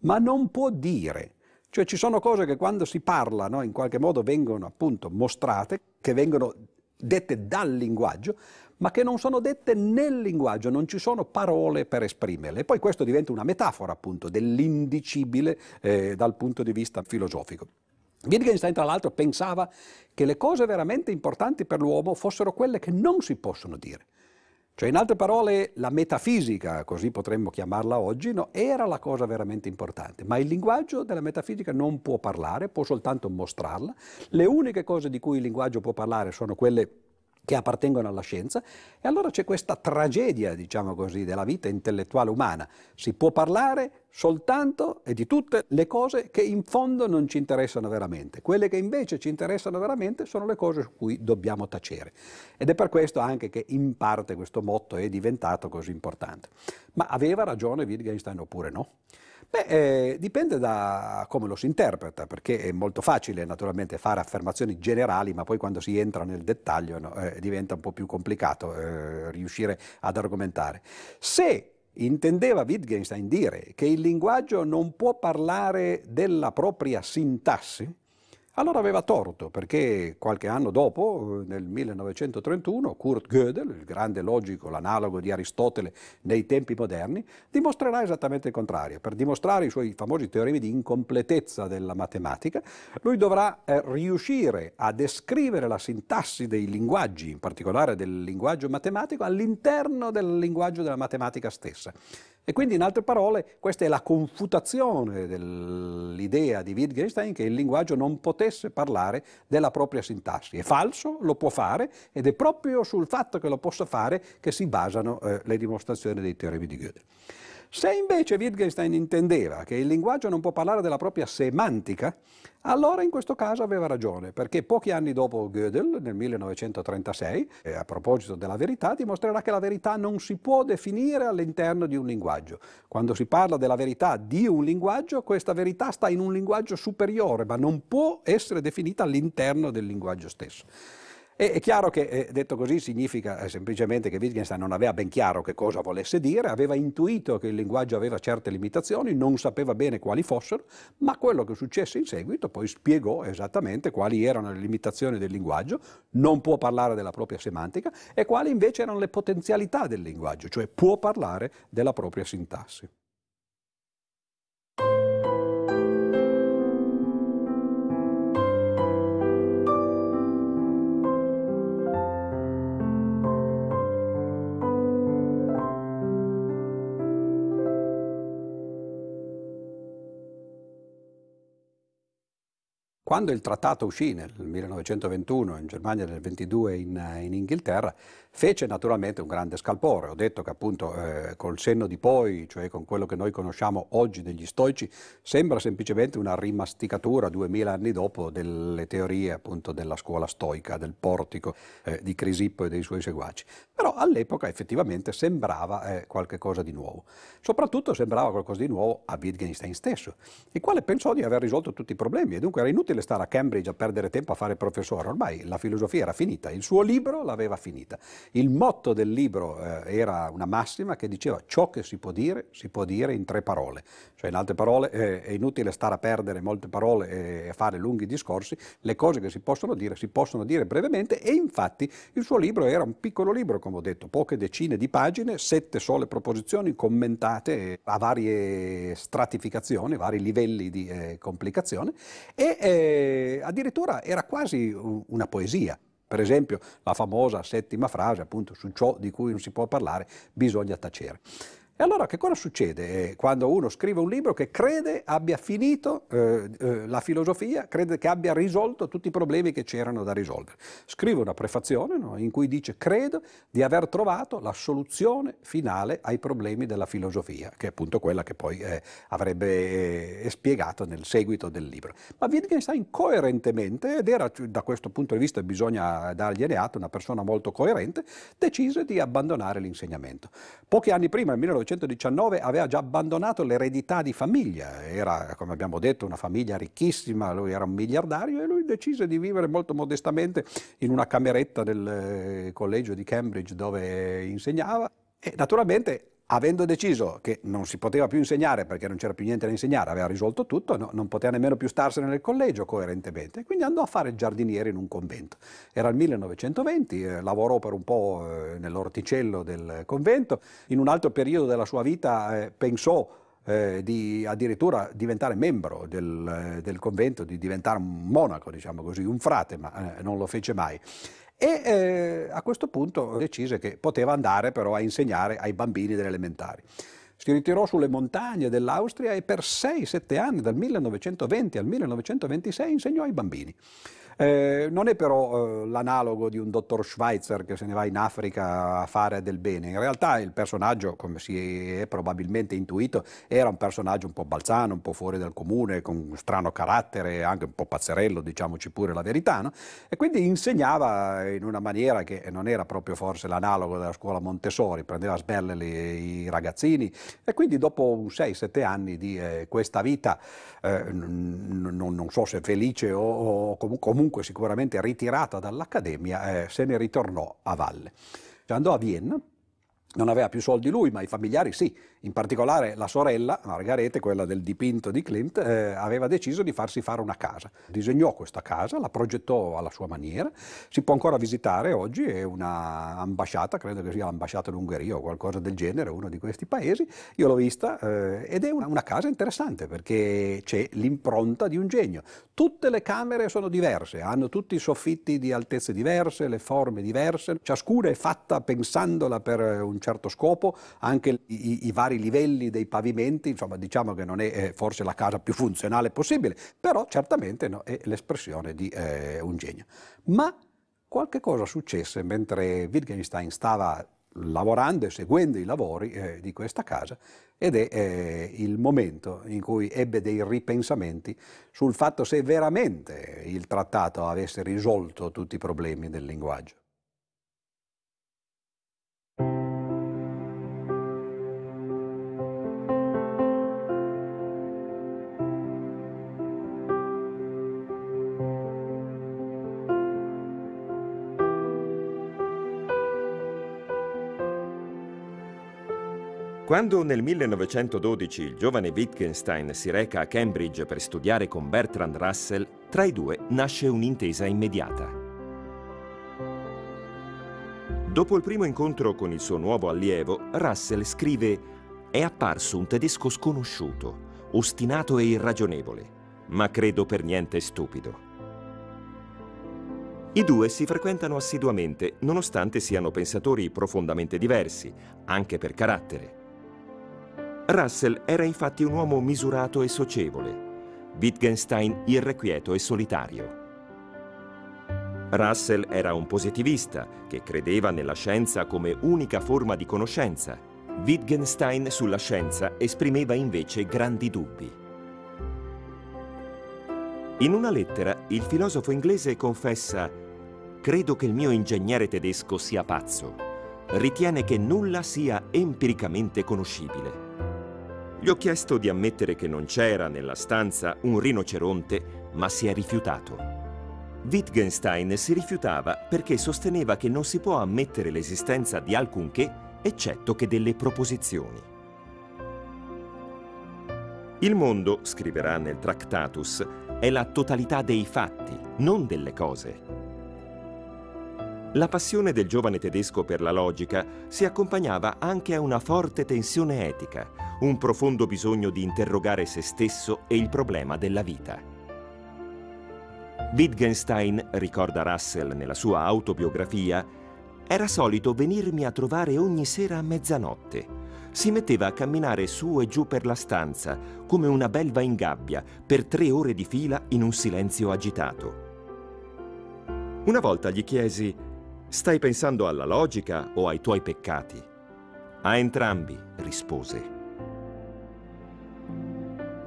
ma non può dire. Cioè ci sono cose che quando si parla, no, in qualche modo vengono appunto mostrate, che vengono dette dal linguaggio, ma che non sono dette nel linguaggio, non ci sono parole per esprimerle. E poi questo diventa una metafora appunto dell'indicibile eh, dal punto di vista filosofico. Wittgenstein tra l'altro pensava che le cose veramente importanti per l'uomo fossero quelle che non si possono dire. Cioè, in altre parole, la metafisica, così potremmo chiamarla oggi, no, era la cosa veramente importante, ma il linguaggio della metafisica non può parlare, può soltanto mostrarla. Le uniche cose di cui il linguaggio può parlare sono quelle che appartengono alla scienza e allora c'è questa tragedia, diciamo così, della vita intellettuale umana. Si può parlare soltanto e di tutte le cose che in fondo non ci interessano veramente. Quelle che invece ci interessano veramente sono le cose su cui dobbiamo tacere. Ed è per questo anche che in parte questo motto è diventato così importante. Ma aveva ragione Wittgenstein oppure no? Beh, eh, dipende da come lo si interpreta, perché è molto facile naturalmente fare affermazioni generali, ma poi quando si entra nel dettaglio no, eh, diventa un po' più complicato eh, riuscire ad argomentare. Se intendeva Wittgenstein dire che il linguaggio non può parlare della propria sintassi, allora aveva torto, perché qualche anno dopo, nel 1931, Kurt Gödel, il grande logico, l'analogo di Aristotele nei tempi moderni, dimostrerà esattamente il contrario. Per dimostrare i suoi famosi teoremi di incompletezza della matematica, lui dovrà eh, riuscire a descrivere la sintassi dei linguaggi, in particolare del linguaggio matematico, all'interno del linguaggio della matematica stessa. E quindi, in altre parole, questa è la confutazione dell'idea di Wittgenstein che il linguaggio non potesse parlare della propria sintassi. È falso, lo può fare ed è proprio sul fatto che lo possa fare che si basano eh, le dimostrazioni dei teoremi di Gödel. Se invece Wittgenstein intendeva che il linguaggio non può parlare della propria semantica, allora in questo caso aveva ragione, perché pochi anni dopo Gödel, nel 1936, eh, a proposito della verità, dimostrerà che la verità non si può definire all'interno di un linguaggio. Quando si parla della verità di un linguaggio, questa verità sta in un linguaggio superiore, ma non può essere definita all'interno del linguaggio stesso. E è chiaro che eh, detto così significa eh, semplicemente che Wittgenstein non aveva ben chiaro che cosa volesse dire, aveva intuito che il linguaggio aveva certe limitazioni, non sapeva bene quali fossero, ma quello che successe in seguito poi spiegò esattamente quali erano le limitazioni del linguaggio, non può parlare della propria semantica, e quali invece erano le potenzialità del linguaggio, cioè può parlare della propria sintassi. Quando il trattato uscì nel 1921 in Germania, nel 1922 in, in Inghilterra, fece naturalmente un grande scalpore. Ho detto che appunto eh, col senno di poi, cioè con quello che noi conosciamo oggi degli stoici, sembra semplicemente una rimasticatura duemila anni dopo delle teorie appunto della scuola stoica, del portico eh, di Crisippo e dei suoi seguaci. Però all'epoca effettivamente sembrava eh, qualcosa di nuovo. Soprattutto sembrava qualcosa di nuovo a Wittgenstein stesso, il quale pensò di aver risolto tutti i problemi e dunque era inutile stare a Cambridge a perdere tempo a fare professore, ormai la filosofia era finita, il suo libro l'aveva finita. Il motto del libro eh, era una massima che diceva ciò che si può dire, si può dire in tre parole. Cioè in altre parole eh, è inutile stare a perdere molte parole e fare lunghi discorsi, le cose che si possono dire si possono dire brevemente e infatti il suo libro era un piccolo libro, come ho detto, poche decine di pagine, sette sole proposizioni commentate a varie stratificazioni, vari livelli di eh, complicazione e eh, addirittura era quasi una poesia. Per esempio la famosa settima frase, appunto, su ciò di cui non si può parlare bisogna tacere. E allora che cosa succede eh, quando uno scrive un libro che crede abbia finito eh, eh, la filosofia, crede che abbia risolto tutti i problemi che c'erano da risolvere? Scrive una prefazione no, in cui dice credo di aver trovato la soluzione finale ai problemi della filosofia, che è appunto quella che poi eh, avrebbe eh, spiegato nel seguito del libro. Ma Wittgenstein coerentemente, ed era da questo punto di vista bisogna dargliene atto, una persona molto coerente, decise di abbandonare l'insegnamento. Pochi anni prima, nel 19 1919 aveva già abbandonato l'eredità di famiglia, era come abbiamo detto una famiglia ricchissima, lui era un miliardario e lui decise di vivere molto modestamente in una cameretta del eh, collegio di Cambridge dove insegnava e naturalmente avendo deciso che non si poteva più insegnare perché non c'era più niente da insegnare, aveva risolto tutto, no, non poteva nemmeno più starsene nel collegio coerentemente, quindi andò a fare il giardiniere in un convento. Era il 1920, eh, lavorò per un po' eh, nell'orticello del convento, in un altro periodo della sua vita eh, pensò eh, di addirittura diventare membro del, eh, del, convento, di diventare un monaco, diciamo così, un frate, ma eh, non lo fece mai e eh, a questo punto decise che poteva andare però a insegnare ai bambini delle elementari. Si ritirò sulle montagne dell'Austria e per 6-7 anni, dal 1920 al 1926, insegnò ai bambini. Eh, non è però eh, l'analogo di un dottor Schweitzer che se ne va in Africa a fare del bene. In realtà il personaggio, come si è probabilmente intuito, era un personaggio un po' balzano, un po' fuori dal comune, con un strano carattere, anche un po' pazzerello, diciamoci pure la verità, no? e quindi insegnava in una maniera che non era proprio forse l'analogo della scuola Montessori, prendeva a sberle i ragazzini e quindi dopo 6-7 anni di eh, questa vita, eh, non, non, so se felice o, o comunque comunque sicuramente ritirata dall'Accademia, eh, se ne ritornò a valle. Andò a Vienna, non aveva più soldi lui, ma i familiari sì, in particolare la sorella, Margarete, quella del dipinto di Klimt, eh, aveva deciso di farsi fare una casa. Disegnò questa casa, la progettò alla sua maniera, si può ancora visitare oggi, è una ambasciata, credo che sia l'ambasciata d'Ungheria o qualcosa del genere, uno di questi paesi. Io l'ho vista eh, ed è una, una casa interessante perché c'è l'impronta di un genio. Tutte le camere sono diverse, hanno tutti i soffitti di altezze diverse, le forme diverse, ciascuna è fatta pensandola per un certo scopo, anche i, i vari vari livelli dei pavimenti, insomma diciamo che non è eh, forse la casa più funzionale possibile, però certamente no, è l'espressione di eh, un genio. Ma qualche cosa successe mentre Wittgenstein stava lavorando e seguendo i lavori eh, di questa casa ed è eh, il momento in cui ebbe dei ripensamenti sul fatto se veramente il trattato avesse risolto tutti i problemi del linguaggio. Quando nel 1912 il giovane Wittgenstein si reca a Cambridge per studiare con Bertrand Russell, tra i due nasce un'intesa immediata. Dopo il primo incontro con il suo nuovo allievo, Russell scrive «È apparso un tedesco sconosciuto, ostinato e irragionevole, ma credo per niente stupido». I due si frequentano assiduamente, nonostante siano pensatori profondamente diversi, anche per carattere. Russell era infatti un uomo misurato e socievole, Wittgenstein irrequieto e solitario. Russell era un positivista che credeva nella scienza come unica forma di conoscenza. Wittgenstein sulla scienza esprimeva invece grandi dubbi. In una lettera il filosofo inglese confessa «Credo che il mio ingegnere tedesco sia pazzo. Ritiene che nulla sia empiricamente conoscibile». Gli ho chiesto di ammettere che non c'era nella stanza un rinoceronte, ma si è rifiutato. Wittgenstein si rifiutava perché sosteneva che non si può ammettere l'esistenza di alcunché eccetto che delle proposizioni. Il mondo, scriverà nel Tractatus, è la totalità dei fatti, non delle cose. La passione del giovane tedesco per la logica si accompagnava anche a una forte tensione etica, un profondo bisogno di interrogare se stesso e il problema della vita. Wittgenstein, ricorda Russell nella sua autobiografia, era solito venirmi a trovare ogni sera a mezzanotte. Si metteva a camminare su e giù per la stanza, come una belva in gabbia, per tre ore di fila in un silenzio agitato. Una volta gli chiesi Stai pensando alla logica o ai tuoi peccati? A entrambi, rispose.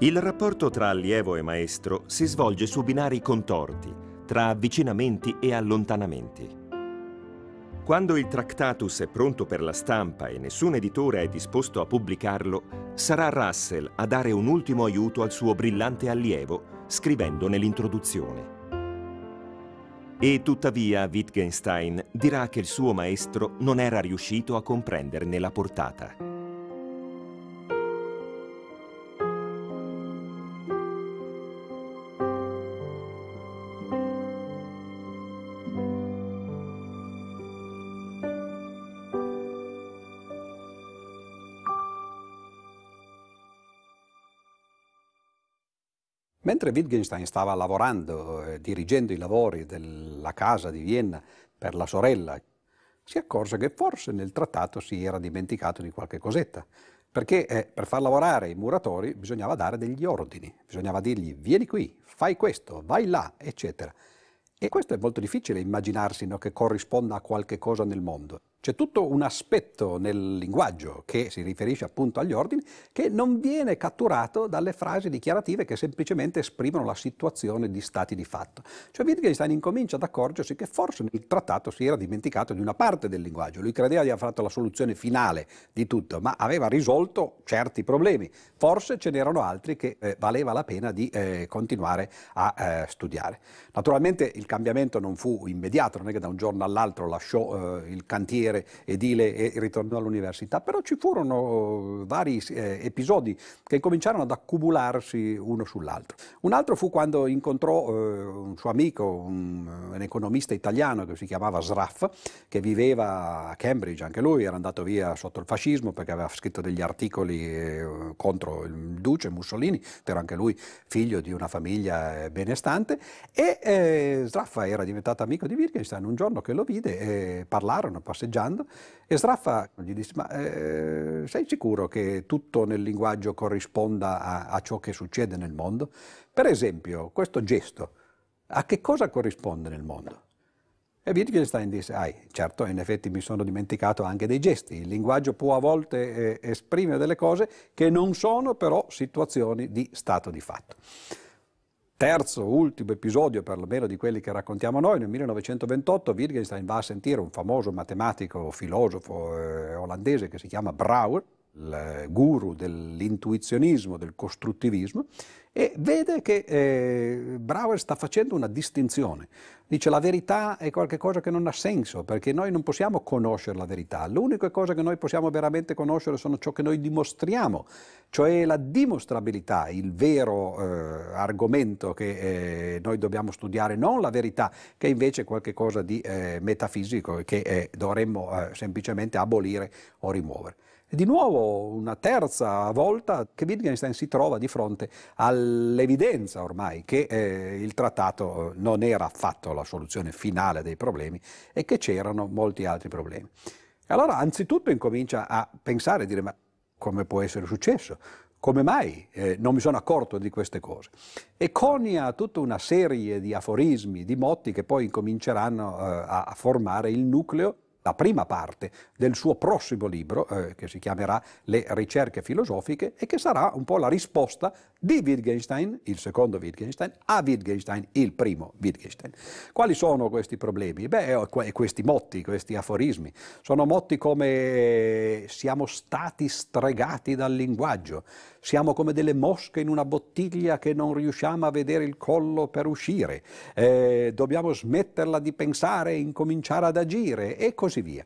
Il rapporto tra allievo e maestro si svolge su binari contorti, tra avvicinamenti e allontanamenti. Quando il Tractatus è pronto per la stampa e nessun editore è disposto a pubblicarlo, sarà Russell a dare un ultimo aiuto al suo brillante allievo, scrivendo nell'introduzione. E tuttavia Wittgenstein dirà che il suo maestro non era riuscito a comprenderne la portata. Mentre Wittgenstein stava lavorando, eh, dirigendo i lavori della casa di Vienna per la sorella, si accorse che forse nel trattato si era dimenticato di qualche cosetta, perché eh, per far lavorare i muratori bisognava dare degli ordini, bisognava dirgli vieni qui, fai questo, vai là, eccetera. E questo è molto difficile immaginarsi no, che corrisponda a qualche cosa nel mondo. C'è tutto un aspetto nel linguaggio che si riferisce appunto agli ordini che non viene catturato dalle frasi dichiarative che semplicemente esprimono la situazione di stati di fatto. Cioè Wittgenstein incomincia ad accorgersi che forse nel trattato si era dimenticato di una parte del linguaggio. Lui credeva di aver fatto la soluzione finale di tutto, ma aveva risolto certi problemi. Forse ce n'erano altri che eh, valeva la pena di eh, continuare a eh, studiare. Naturalmente il cambiamento non fu immediato, non è che da un giorno all'altro lasciò eh, il cantiere carriere edile e ritornò all'università, però ci furono eh, vari eh, episodi che cominciarono ad accumularsi uno sull'altro. Un altro fu quando incontrò eh, un suo amico, un, un, economista italiano che si chiamava Sraff, che viveva a Cambridge, anche lui era andato via sotto il fascismo perché aveva scritto degli articoli eh, contro il duce Mussolini, era anche lui figlio di una famiglia eh, benestante. E eh, Sraff era diventato amico di Wittgenstein, un giorno che lo vide parlarono passeggiando parlando e Sraffa gli disse ma eh, sei sicuro che tutto nel linguaggio corrisponda a, a ciò che succede nel mondo? Per esempio questo gesto a che cosa corrisponde nel mondo? E Wittgenstein disse, ah, certo, in effetti mi sono dimenticato anche dei gesti. Il linguaggio può a volte eh, esprimere delle cose che non sono però situazioni di stato di fatto terzo, ultimo episodio perlomeno di quelli che raccontiamo noi, nel 1928 Wittgenstein va a sentire un famoso matematico, filosofo eh, olandese che si chiama Brouwer, il guru dell'intuizionismo, del costruttivismo, e vede che eh, Brouwer sta facendo una distinzione. Dice la verità è qualcosa che non ha senso, perché noi non possiamo conoscere la verità. L'unica cosa che noi possiamo veramente conoscere sono ciò che noi dimostriamo, cioè la dimostrabilità, il vero eh, argomento che eh, noi dobbiamo studiare, non la verità, che invece è qualcosa di eh, metafisico e che eh, dovremmo eh, semplicemente abolire o rimuovere. E di nuovo una terza volta che Wittgenstein si trova di fronte all'evidenza ormai che eh, il trattato eh, non era affatto la soluzione finale dei problemi e che c'erano molti altri problemi. E allora anzitutto incomincia a pensare e dire ma come può essere successo? Come mai eh, non mi sono accorto di queste cose? E conia tutta una serie di aforismi, di motti che poi incominceranno eh, a formare il nucleo la prima parte del suo prossimo libro, eh, che si chiamerà Le ricerche filosofiche, e che sarà un po' la risposta di Wittgenstein, il secondo Wittgenstein, a Wittgenstein, il primo Wittgenstein. Quali sono questi problemi? Beh, questi motti, questi aforismi. Sono motti come siamo stati stregati dal linguaggio, siamo come delle mosche in una bottiglia che non riusciamo a vedere il collo per uscire, eh, dobbiamo smetterla di pensare e incominciare ad agire e così via.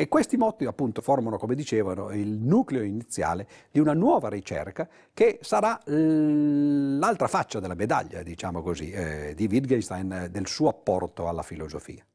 E questi motti appunto formano, come dicevano, il nucleo iniziale di una nuova ricerca che sarà l'altra faccia della medaglia, diciamo così, eh, di Wittgenstein, eh, del suo apporto alla filosofia.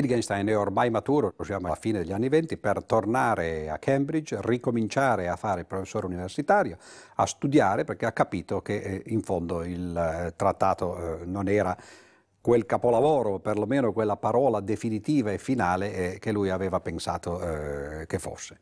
Wittgenstein è ormai maturo, siamo alla fine degli anni venti, per tornare a Cambridge, ricominciare a fare il professore universitario, a studiare perché ha capito che eh, in fondo il eh, trattato eh, non era quel capolavoro, perlomeno quella parola definitiva e finale che lui aveva pensato che fosse.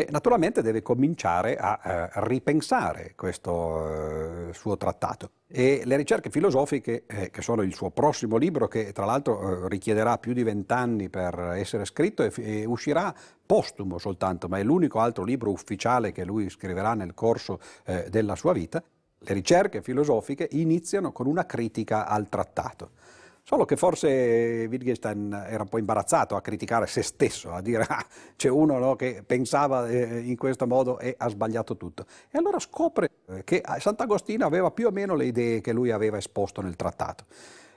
E naturalmente deve cominciare a eh, ripensare questo eh, suo trattato. E le ricerche filosofiche, eh, che sono il suo prossimo libro, che tra l'altro eh, richiederà più di vent'anni per essere scritto e, e, uscirà postumo soltanto, ma è l'unico altro libro ufficiale che lui scriverà nel corso eh, della sua vita, le ricerche filosofiche iniziano con una critica al trattato. Solo che forse Wittgenstein era un po' imbarazzato a criticare se stesso, a dire ah, c'è uno no, che pensava eh, in questo modo e ha sbagliato tutto. E allora scopre che Sant'Agostino aveva più o meno le idee che lui aveva esposto nel trattato.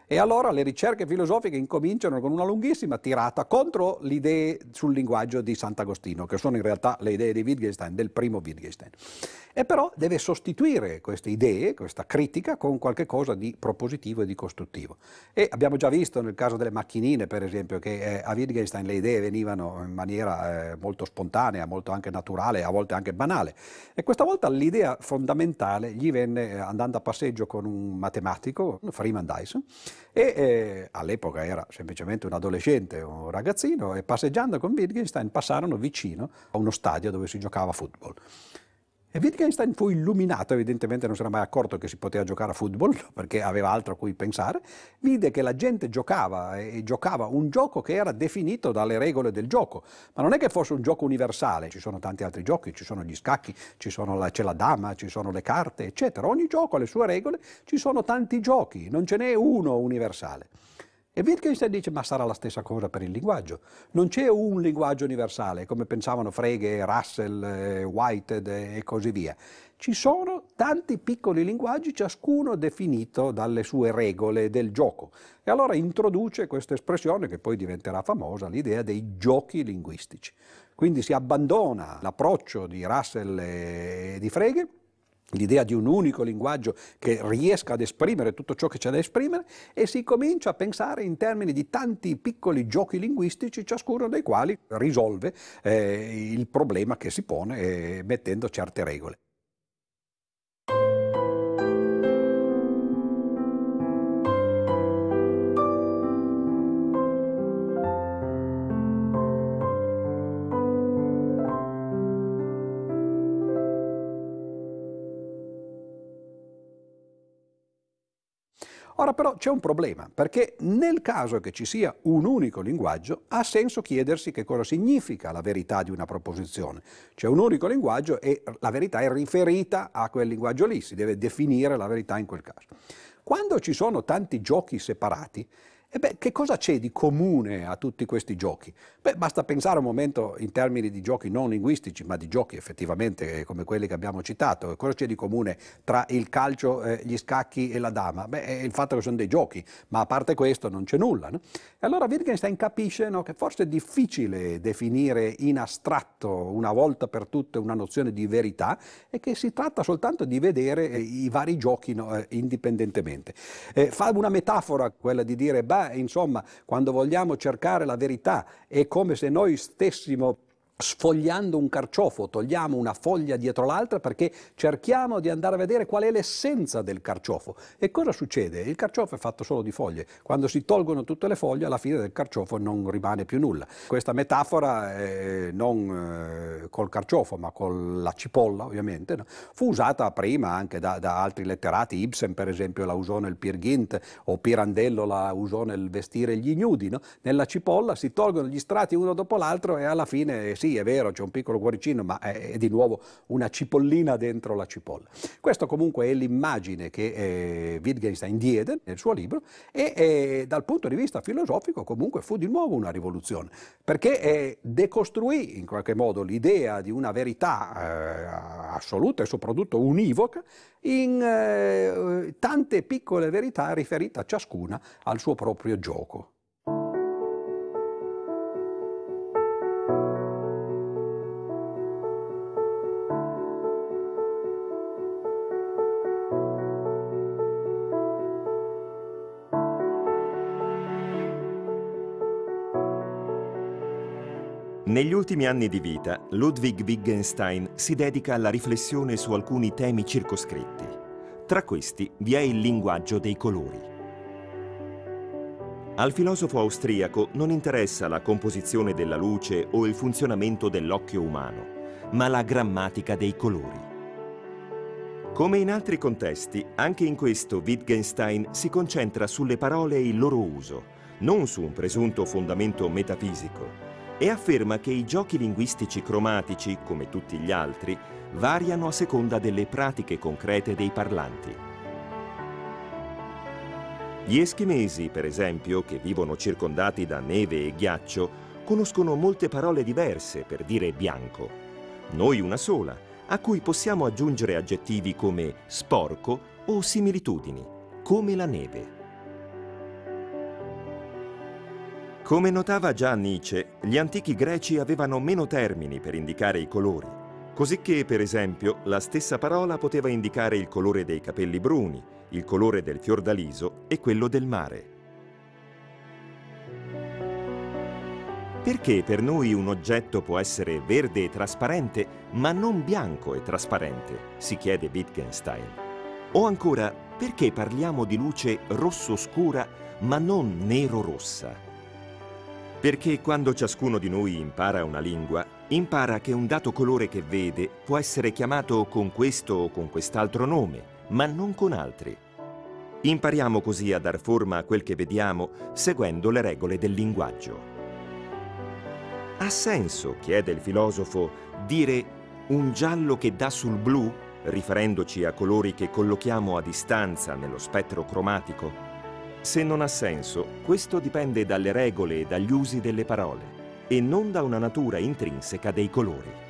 E allora le ricerche filosofiche incominciano con una lunghissima tirata contro le idee sul linguaggio di Sant'Agostino, che sono in realtà le idee di Wittgenstein, del primo Wittgenstein. E però deve sostituire queste idee, questa critica, con qualcosa di propositivo e di costruttivo. E abbiamo già visto nel caso delle macchinine, per esempio, che eh, a Wittgenstein le idee venivano in maniera eh, molto spontanea, molto anche naturale, a volte anche banale. E questa volta l'idea fondamentale gli venne eh, andando a passeggio con un matematico, Freeman Dyson, e eh, all'epoca era semplicemente un adolescente, un ragazzino, e passeggiando con Wittgenstein passarono vicino a uno stadio dove si giocava football. E Wittgenstein fu illuminato, evidentemente non si era mai accorto che si poteva giocare a football, perché aveva altro a cui pensare, vide che la gente giocava e giocava un gioco che era definito dalle regole del gioco, ma non è che fosse un gioco universale, ci sono tanti altri giochi, ci sono gli scacchi, la, c'è la dama, ci sono le carte, eccetera, ogni gioco ha le sue regole, ci sono tanti giochi, non ce n'è uno universale. E Wittgenstein dice, ma sarà la stessa cosa per il linguaggio. Non c'è un linguaggio universale, come pensavano Frege, Russell, eh, Whitehead e così via. Ci sono tanti piccoli linguaggi, ciascuno definito dalle sue regole del gioco. E allora introduce questa espressione, che poi diventerà famosa, l'idea dei giochi linguistici. Quindi si abbandona l'approccio di Russell e di Frege l'idea di un unico linguaggio che riesca ad esprimere tutto ciò che c'è da esprimere e si comincia a pensare in termini di tanti piccoli giochi linguistici, ciascuno dei quali risolve eh, il problema che si pone eh, mettendo certe regole. Ora però c'è un problema, perché nel caso che ci sia un unico linguaggio, ha senso chiedersi che cosa significa la verità di una proposizione. C'è un unico linguaggio e la verità è riferita a quel linguaggio lì, si deve definire la verità in quel caso. Quando ci sono tanti giochi separati, e beh, che cosa c'è di comune a tutti questi giochi? Beh, basta pensare un momento in termini di giochi non linguistici, ma di giochi effettivamente eh, come quelli che abbiamo citato. Cosa c'è di comune tra il calcio, eh, gli scacchi e la dama? Beh, è il fatto che sono dei giochi, ma a parte questo non c'è nulla. No? E allora Wittgenstein capisce no, che forse è difficile definire in astratto una volta per tutte una nozione di verità e che si tratta soltanto di vedere eh, i vari giochi no, eh, indipendentemente. Eh, fa una metafora, quella di dire, beh, insomma, quando vogliamo cercare la verità è come se noi stessimo sfogliando un carciofo, togliamo una foglia dietro l'altra perché cerchiamo di andare a vedere qual è l'essenza del carciofo. E cosa succede? Il carciofo è fatto solo di foglie. Quando si tolgono tutte le foglie, alla fine del carciofo non rimane più nulla. Questa metafora, eh, non col carciofo, ma con la cipolla, ovviamente, no? fu usata prima anche da, da, altri letterati. Ibsen, per esempio, la usò nel Peer o Pirandello la usò nel Vestire gli ignudi. No? Nella cipolla si tolgono gli strati uno dopo l'altro e alla fine è vero, c'è un piccolo cuoricino, ma è, è, di nuovo una cipollina dentro la cipolla. Questo comunque è l'immagine che eh, Wittgenstein diede nel suo libro e eh, dal punto di vista filosofico comunque fu di nuovo una rivoluzione, perché eh, decostruì in qualche modo l'idea di una verità eh, assoluta e soprattutto univoca in eh, tante piccole verità riferite ciascuna al suo proprio gioco. Negli ultimi anni di vita, Ludwig Wittgenstein si dedica alla riflessione su alcuni temi circoscritti. Tra questi vi è il linguaggio dei colori. Al filosofo austriaco non interessa la composizione della luce o il funzionamento dell'occhio umano, ma la grammatica dei colori. Come in altri contesti, anche in questo Wittgenstein si concentra sulle parole e il loro uso, non su un presunto fondamento metafisico, e afferma che i giochi linguistici cromatici, come tutti gli altri, variano a seconda delle pratiche concrete dei parlanti. Gli eschimesi, per esempio, che vivono circondati da neve e ghiaccio, conoscono molte parole diverse per dire bianco. Noi una sola, a cui possiamo aggiungere aggettivi come sporco o similitudini, come la neve. Come notava già Nietzsche, gli antichi greci avevano meno termini per indicare i colori, cosicché, per esempio, la stessa parola poteva indicare il colore dei capelli bruni, il colore del fiordaliso e quello del mare. Perché per noi un oggetto può essere verde e trasparente, ma non bianco e trasparente? si chiede Wittgenstein. O ancora, perché parliamo di luce rosso scura, ma non nero-rossa? Perché quando ciascuno di noi impara una lingua, impara che un dato colore che vede può essere chiamato con questo o con quest'altro nome, ma non con altri. Impariamo così a dar forma a quel che vediamo seguendo le regole del linguaggio. Ha senso, chiede il filosofo, dire un giallo che dà sul blu, riferendoci a colori che collochiamo a distanza nello spettro cromatico? Se non ha senso, questo dipende dalle regole e dagli usi delle parole e non da una natura intrinseca dei colori.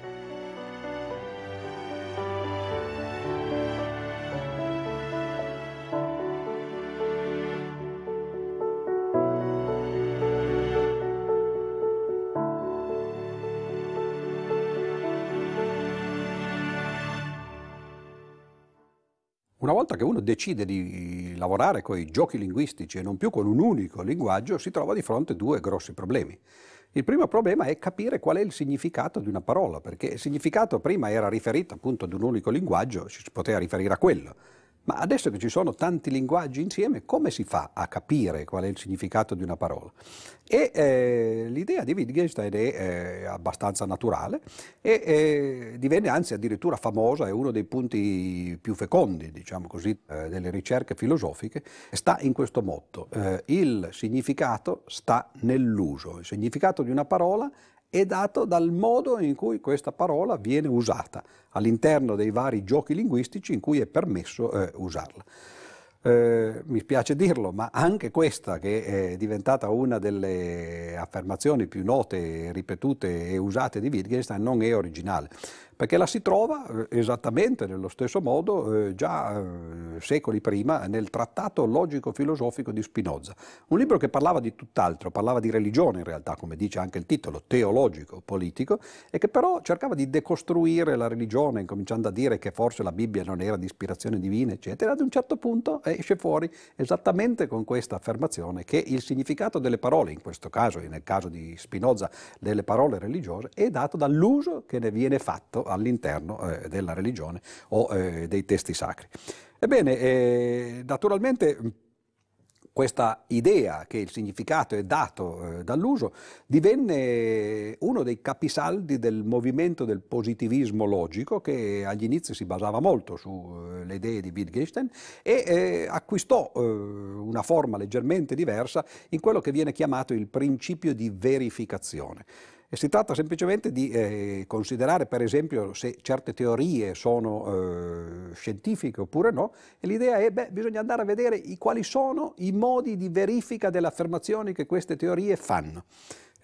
Volta che uno decide di lavorare con i giochi linguistici e non più con un unico linguaggio, si trova di fronte a due grossi problemi. Il primo problema è capire qual è il significato di una parola, perché il significato prima era riferito appunto ad un unico linguaggio, ci si poteva riferire a quello. Ma adesso che ci sono tanti linguaggi insieme, come si fa a capire qual è il significato di una parola? E eh, l'idea di Wittgenstein è eh, abbastanza naturale e eh, divenne anzi addirittura famosa, è uno dei punti più fecondi, diciamo così, eh, delle ricerche filosofiche, sta in questo motto. Eh, il significato sta nell'uso. Il significato di una parola è dato dal modo in cui questa parola viene usata all'interno dei vari giochi linguistici in cui è permesso eh, usarla. Eh, mi spiace dirlo, ma anche questa, che è diventata una delle affermazioni più note, ripetute e usate di Wittgenstein, non è originale perché la si trova eh, esattamente nello stesso modo eh, già eh, secoli prima nel trattato logico-filosofico di Spinoza, un libro che parlava di tutt'altro, parlava di religione in realtà, come dice anche il titolo, teologico, politico, e che però cercava di decostruire la religione, incominciando a dire che forse la Bibbia non era di ispirazione divina, eccetera. Ad un certo punto esce fuori esattamente con questa affermazione che il significato delle parole, in questo caso e nel caso di Spinoza delle parole religiose, è dato dall'uso che ne viene fatto all'interno eh, della religione o eh, dei testi sacri. Ebbene, eh, naturalmente questa idea che il significato è dato eh, dall'uso divenne uno dei capisaldi del movimento del positivismo logico che agli inizi si basava molto sulle eh, idee di Wittgenstein e eh, acquistò eh, una forma leggermente diversa in quello che viene chiamato il principio di verificazione. E si tratta semplicemente di eh, considerare, per esempio, se certe teorie sono eh, scientifiche oppure no, e l'idea è, beh, bisogna andare a vedere i, quali sono i modi di verifica delle affermazioni che queste teorie fanno.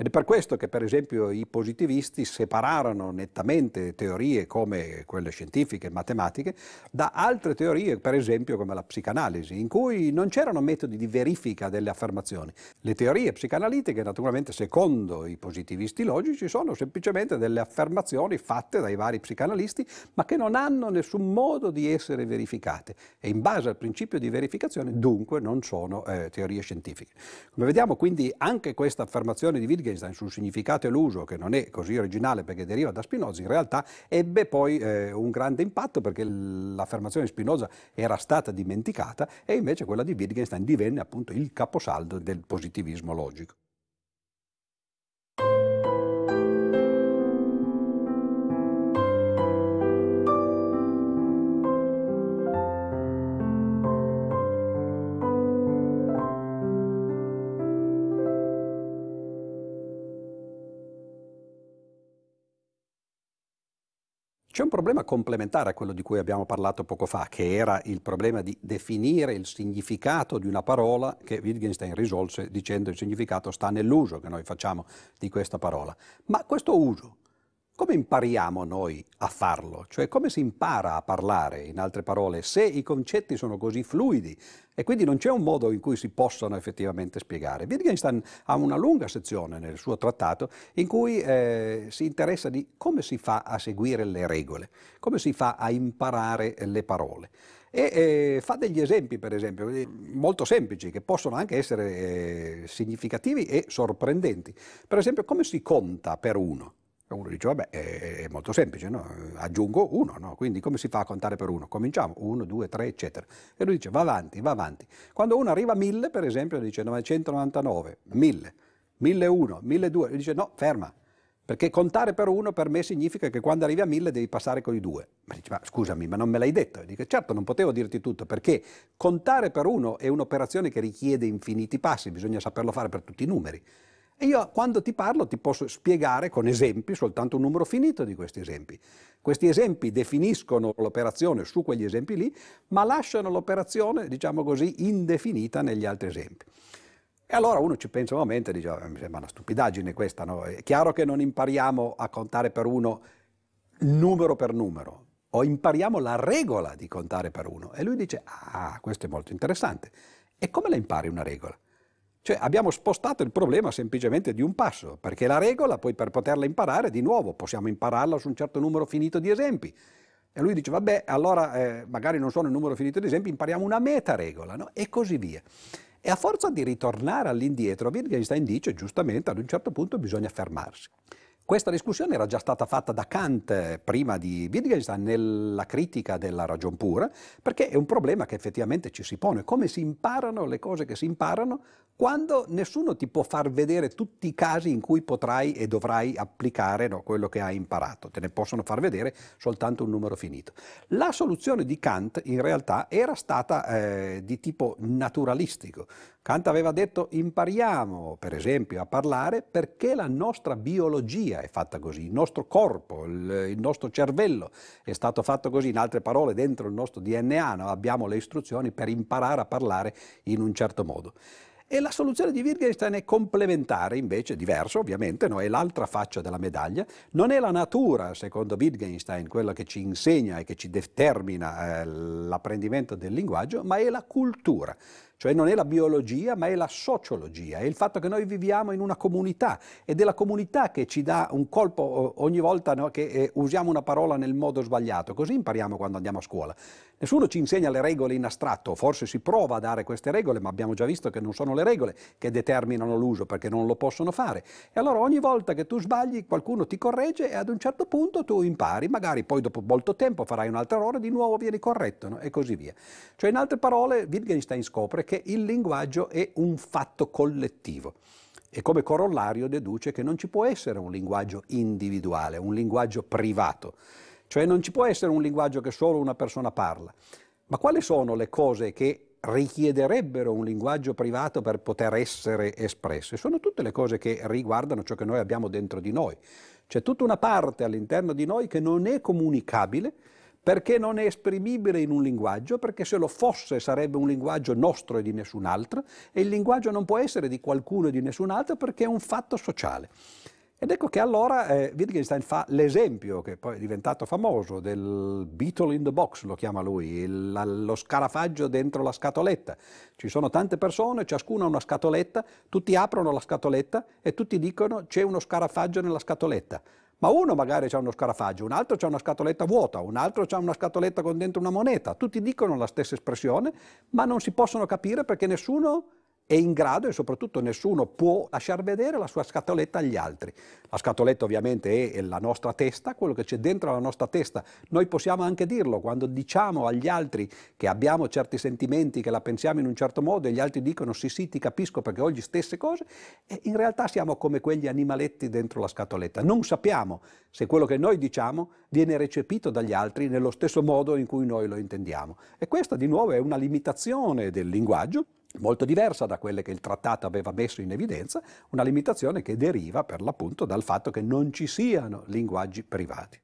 Ed è per questo che per esempio i positivisti separarono nettamente teorie come quelle scientifiche e matematiche da altre teorie, per esempio come la psicanalisi, in cui non c'erano metodi di verifica delle affermazioni. Le teorie psicanalitiche, naturalmente secondo i positivisti logici, sono semplicemente delle affermazioni fatte dai vari psicanalisti, ma che non hanno nessun modo di essere verificate e in base al principio di verificazione dunque non sono eh, teorie scientifiche. Come vediamo quindi anche questa affermazione di Wittgenstein Wittgenstein sul significato e l'uso, che non è così originale perché deriva da Spinoza, in realtà ebbe poi eh, un grande impatto perché l'affermazione di Spinoza era stata dimenticata e invece quella di Wittgenstein divenne appunto il caposaldo del positivismo logico. C'è un problema complementare a quello di cui abbiamo parlato poco fa, che era il problema di definire il significato di una parola che Wittgenstein risolse dicendo il significato sta nell'uso che noi facciamo di questa parola. Ma questo uso, come impariamo noi a farlo? Cioè come si impara a parlare, in altre parole, se i concetti sono così fluidi e quindi non c'è un modo in cui si possono effettivamente spiegare. Wittgenstein ha una lunga sezione nel suo trattato in cui eh, si interessa di come si fa a seguire le regole, come si fa a imparare le parole. E eh, fa degli esempi, per esempio, molto semplici, che possono anche essere eh, significativi e sorprendenti. Per esempio, come si conta per uno? Uno dice, vabbè, è molto semplice, no? aggiungo uno, no? quindi come si fa a contare per uno? Cominciamo, uno, due, tre, eccetera. E lui dice, va avanti, va avanti. Quando uno arriva a mille, per esempio, dice 999, 1000, 1001, 1200, dice no, ferma, perché contare per uno per me significa che quando arrivi a mille devi passare con i due. Ma dice, ma scusami, ma non me l'hai detto? E dico, certo, non potevo dirti tutto, perché contare per uno è un'operazione che richiede infiniti passi, bisogna saperlo fare per tutti i numeri. E io quando ti parlo ti posso spiegare con esempi soltanto un numero finito di questi esempi. Questi esempi definiscono l'operazione su quegli esempi lì, ma lasciano l'operazione, diciamo così, indefinita negli altri esempi. E allora uno ci pensa un momento e dice, oh, mi sembra una stupidaggine questa, no? È chiaro che non impariamo a contare per uno numero per numero, o impariamo la regola di contare per uno. E lui dice, ah, questo è molto interessante. E come la impari una regola? Cioè abbiamo spostato il problema semplicemente di un passo, perché la regola poi per poterla imparare di nuovo possiamo impararla su un certo numero finito di esempi. E lui dice, vabbè, allora eh, magari non sono il numero finito di esempi, impariamo una meta regola, no? E così via. E a forza di ritornare all'indietro, Wittgenstein dice giustamente ad un certo punto bisogna fermarsi. Questa discussione era già stata fatta da Kant eh, prima di Wittgenstein nella critica della ragion pura, perché è un problema che effettivamente ci si pone. Come si imparano le cose che si imparano quando nessuno ti può far vedere tutti i casi in cui potrai e dovrai applicare no, quello che hai imparato, te ne possono far vedere soltanto un numero finito. La soluzione di Kant in realtà era stata eh, di tipo naturalistico. Kant aveva detto impariamo per esempio a parlare perché la nostra biologia è fatta così, il nostro corpo, il, il nostro cervello è stato fatto così, in altre parole dentro il nostro DNA no? abbiamo le istruzioni per imparare a parlare in un certo modo. E la soluzione di Wittgenstein è complementare, invece, diverso ovviamente, no? è l'altra faccia della medaglia. Non è la natura, secondo Wittgenstein, quella che ci insegna e che ci determina eh, l'apprendimento del linguaggio, ma è la cultura. Cioè non è la biologia, ma è la sociologia, è il fatto che noi viviamo in una comunità ed è la comunità che ci dà un colpo ogni volta no, che eh, usiamo una parola nel modo sbagliato, così impariamo quando andiamo a scuola. Nessuno ci insegna le regole in astratto, forse si prova a dare queste regole, ma abbiamo già visto che non sono le regole che determinano l'uso perché non lo possono fare. E allora ogni volta che tu sbagli qualcuno ti corregge e ad un certo punto tu impari, magari poi dopo molto tempo farai un'altra ora, di nuovo vieni corretto no? e così via. Cioè in altre parole Wittgenstein scopre che il linguaggio è un fatto collettivo e come corollario deduce che non ci può essere un linguaggio individuale, un linguaggio privato. Cioè non ci può essere un linguaggio che solo una persona parla. Ma quali sono le cose che richiederebbero un linguaggio privato per poter essere espresse? Sono tutte le cose che riguardano ciò che noi abbiamo dentro di noi. C'è tutta una parte all'interno di noi che non è comunicabile perché non è esprimibile in un linguaggio, perché se lo fosse sarebbe un linguaggio nostro e di nessun altro, e il linguaggio non può essere di qualcuno e di nessun altro perché è un fatto sociale. Ed ecco che allora eh, Wittgenstein fa l'esempio, che poi è diventato famoso, del beetle in the box, lo chiama lui, il, lo scarafaggio dentro la scatoletta. Ci sono tante persone, ciascuna ha una scatoletta, tutti aprono la scatoletta e tutti dicono c'è uno scarafaggio nella scatoletta. Ma uno magari ha uno scarafaggio, un altro ha una scatoletta vuota, un altro ha una scatoletta con dentro una moneta. Tutti dicono la stessa espressione, ma non si possono capire perché nessuno è in grado e soprattutto nessuno può lasciar vedere la sua scatoletta agli altri. La scatoletta ovviamente è la nostra testa, quello che c'è dentro la nostra testa. Noi possiamo anche dirlo quando diciamo agli altri che abbiamo certi sentimenti, che la pensiamo in un certo modo e gli altri dicono sì sì ti capisco perché ho le stesse cose e in realtà siamo come quegli animaletti dentro la scatoletta. Non sappiamo se quello che noi diciamo viene recepito dagli altri nello stesso modo in cui noi lo intendiamo. E questa di nuovo è una limitazione del linguaggio molto diversa da quelle che il trattato aveva messo in evidenza, una limitazione che deriva per l'appunto dal fatto che non ci siano linguaggi privati.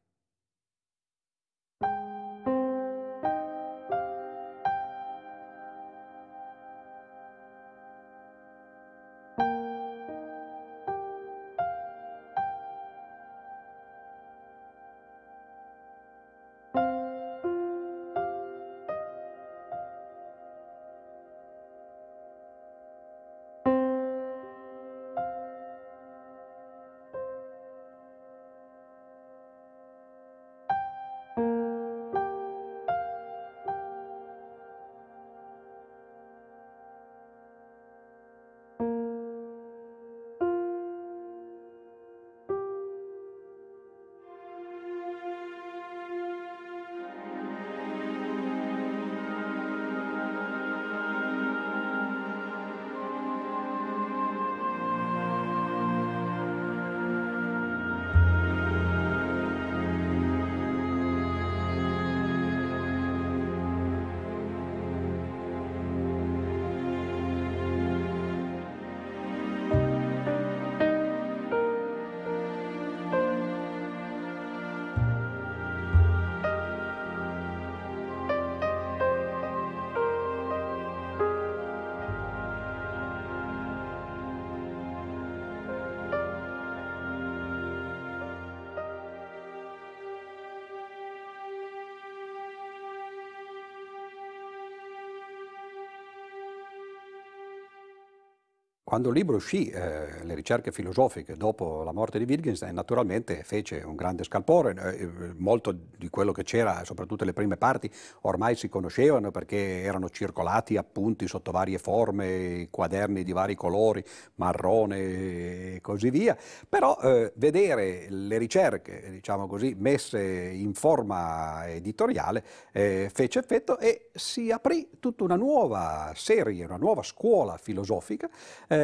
Quando il libro uscì, eh, le ricerche filosofiche dopo la morte di Wittgenstein, naturalmente fece un grande scalpore, eh, molto di quello che c'era, soprattutto le prime parti, ormai si conoscevano perché erano circolati appunti sotto varie forme, quaderni di vari colori, marrone e così via, però eh, vedere le ricerche, diciamo così, messe in forma editoriale eh, fece effetto e si aprì tutta una nuova serie, una nuova scuola filosofica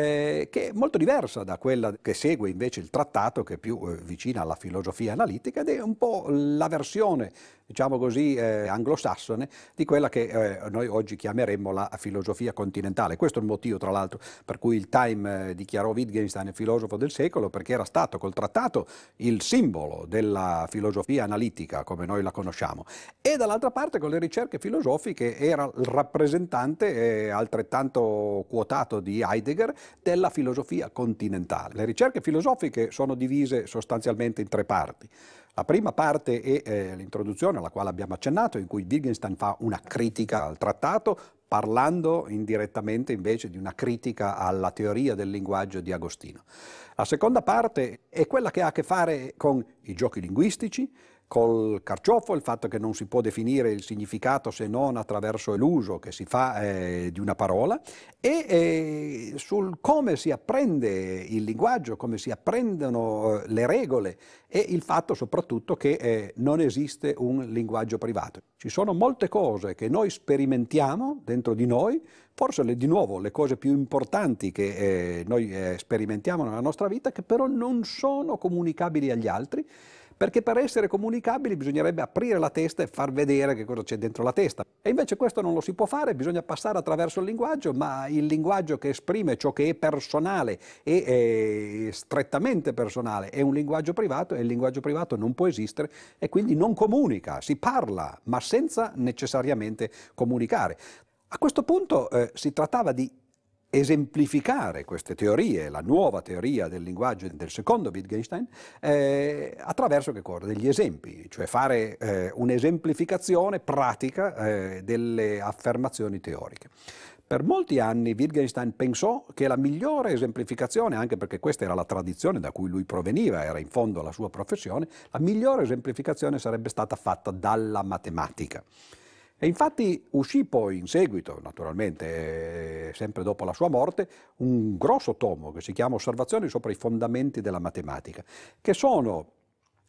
eh, che è molto diversa da quella che segue invece il trattato, che è più eh, vicina alla filosofia analitica ed è un po' la versione diciamo così, eh, anglosassone di quella che eh, noi oggi chiameremmo la filosofia continentale. Questo è il motivo, tra l'altro, per cui il Time eh, dichiarò Wittgenstein il filosofo del secolo, perché era stato col trattato il simbolo della filosofia analitica, come noi la conosciamo, e dall'altra parte con le ricerche filosofiche era il rappresentante altrettanto quotato di Heidegger della filosofia continentale. Le ricerche filosofiche sono divise sostanzialmente in tre parti. La prima parte è eh, l'introduzione alla quale abbiamo accennato, in cui Wittgenstein fa una critica al trattato, parlando indirettamente invece di una critica alla teoria del linguaggio di Agostino. La seconda parte è quella che ha a che fare con i giochi linguistici, col carciofo, il fatto che non si può definire il significato se non attraverso l'uso che si fa eh, di una parola e eh, sul come si apprende il linguaggio, come si apprendono eh, le regole e il fatto soprattutto che eh, non esiste un linguaggio privato. Ci sono molte cose che noi sperimentiamo dentro di noi, forse le, di nuovo le cose più importanti che eh, noi eh, sperimentiamo nella nostra vita, che però non sono comunicabili agli altri perché per essere comunicabili bisognerebbe aprire la testa e far vedere che cosa c'è dentro la testa. E invece questo non lo si può fare, bisogna passare attraverso il linguaggio, ma il linguaggio che esprime ciò che è personale e è strettamente personale è un linguaggio privato e il linguaggio privato non può esistere e quindi non comunica, si parla, ma senza necessariamente comunicare. A questo punto eh, si trattava di esemplificare queste teorie, la nuova teoria del linguaggio del secondo Wittgenstein, eh, attraverso degli esempi, cioè fare eh, un'esemplificazione pratica eh, delle affermazioni teoriche. Per molti anni Wittgenstein pensò che la migliore esemplificazione, anche perché questa era la tradizione da cui lui proveniva, era in fondo la sua professione, la migliore esemplificazione sarebbe stata fatta dalla matematica. E infatti uscì poi in seguito, naturalmente eh, sempre dopo la sua morte, un grosso tomo che si chiama Osservazioni sopra i fondamenti della matematica, che sono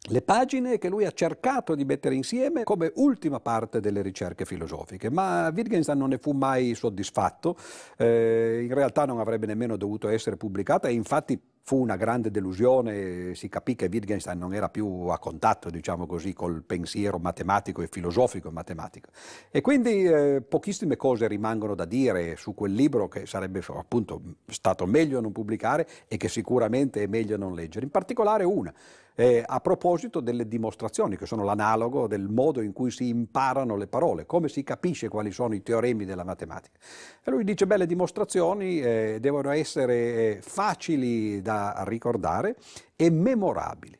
le pagine che lui ha cercato di mettere insieme come ultima parte delle ricerche filosofiche, ma Wittgenstein non ne fu mai soddisfatto, eh, in realtà non avrebbe nemmeno dovuto essere pubblicata e infatti fu una grande delusione, si capì che Wittgenstein non era più a contatto, diciamo così, col pensiero matematico e filosofico matematico. E quindi eh, pochissime cose rimangono da dire su quel libro che sarebbe appunto stato meglio non pubblicare e che sicuramente è meglio non leggere. In particolare una, eh, a proposito delle dimostrazioni, che sono l'analogo del modo in cui si imparano le parole, come si capisce quali sono i teoremi della matematica. E lui dice, beh, le dimostrazioni eh, devono essere eh, facili da ricordare e memorabili.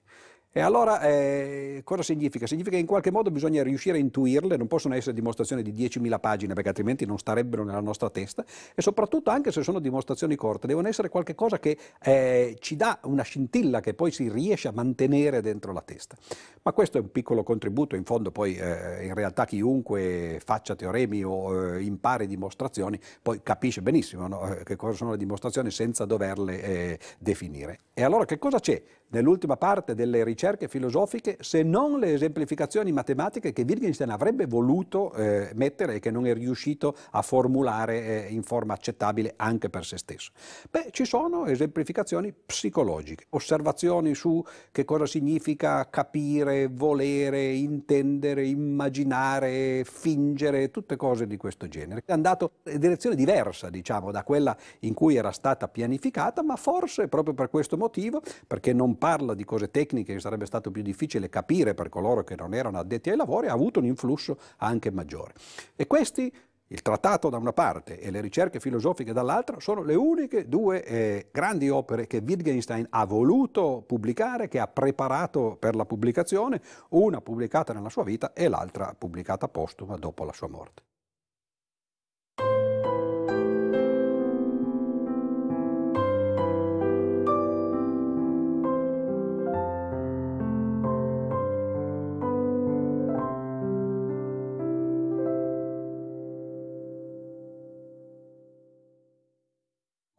E allora eh, cosa significa? Significa che in qualche modo bisogna riuscire a intuirle, non possono essere dimostrazioni di 10.000 pagine perché altrimenti non starebbero nella nostra testa e soprattutto anche se sono dimostrazioni corte devono essere qualcosa che eh, ci dà una scintilla che poi si riesce a mantenere dentro la testa. Ma questo è un piccolo contributo, in fondo poi eh, in realtà chiunque faccia teoremi o eh, impari dimostrazioni poi capisce benissimo no? Eh, che cosa sono le dimostrazioni senza doverle eh, definire. E allora che cosa c'è nell'ultima parte delle ricerche filosofiche se non le esemplificazioni matematiche che Wittgenstein avrebbe voluto eh, mettere e che non è riuscito a formulare eh, in forma accettabile anche per se stesso. Beh, ci sono esemplificazioni psicologiche, osservazioni su che cosa significa capire, volere, intendere, immaginare, fingere, tutte cose di questo genere. È andato in direzione diversa, diciamo, da quella in cui era stata pianificata, ma forse proprio per questo motivo, perché non parla di cose tecniche che sarebbe stato più difficile capire per coloro che non erano addetti ai lavori, ha avuto un influsso anche maggiore. E questi il trattato da una parte e le ricerche filosofiche dall'altra sono le uniche due eh, grandi opere che Wittgenstein ha voluto pubblicare, che ha preparato per la pubblicazione, una pubblicata nella sua vita e l'altra pubblicata postuma dopo la sua morte.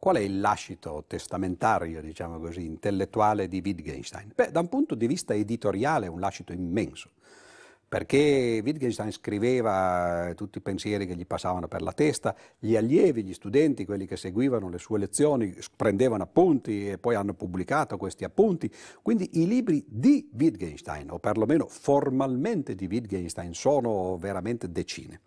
Qual è il lascito testamentario, diciamo così, intellettuale di Wittgenstein? Beh, da un punto di vista editoriale è un lascito immenso, perché Wittgenstein scriveva tutti i pensieri che gli passavano per la testa, gli allievi, gli studenti, quelli che seguivano le sue lezioni, prendevano appunti e poi hanno pubblicato questi appunti. Quindi i libri di Wittgenstein, o perlomeno formalmente di Wittgenstein, sono veramente decine.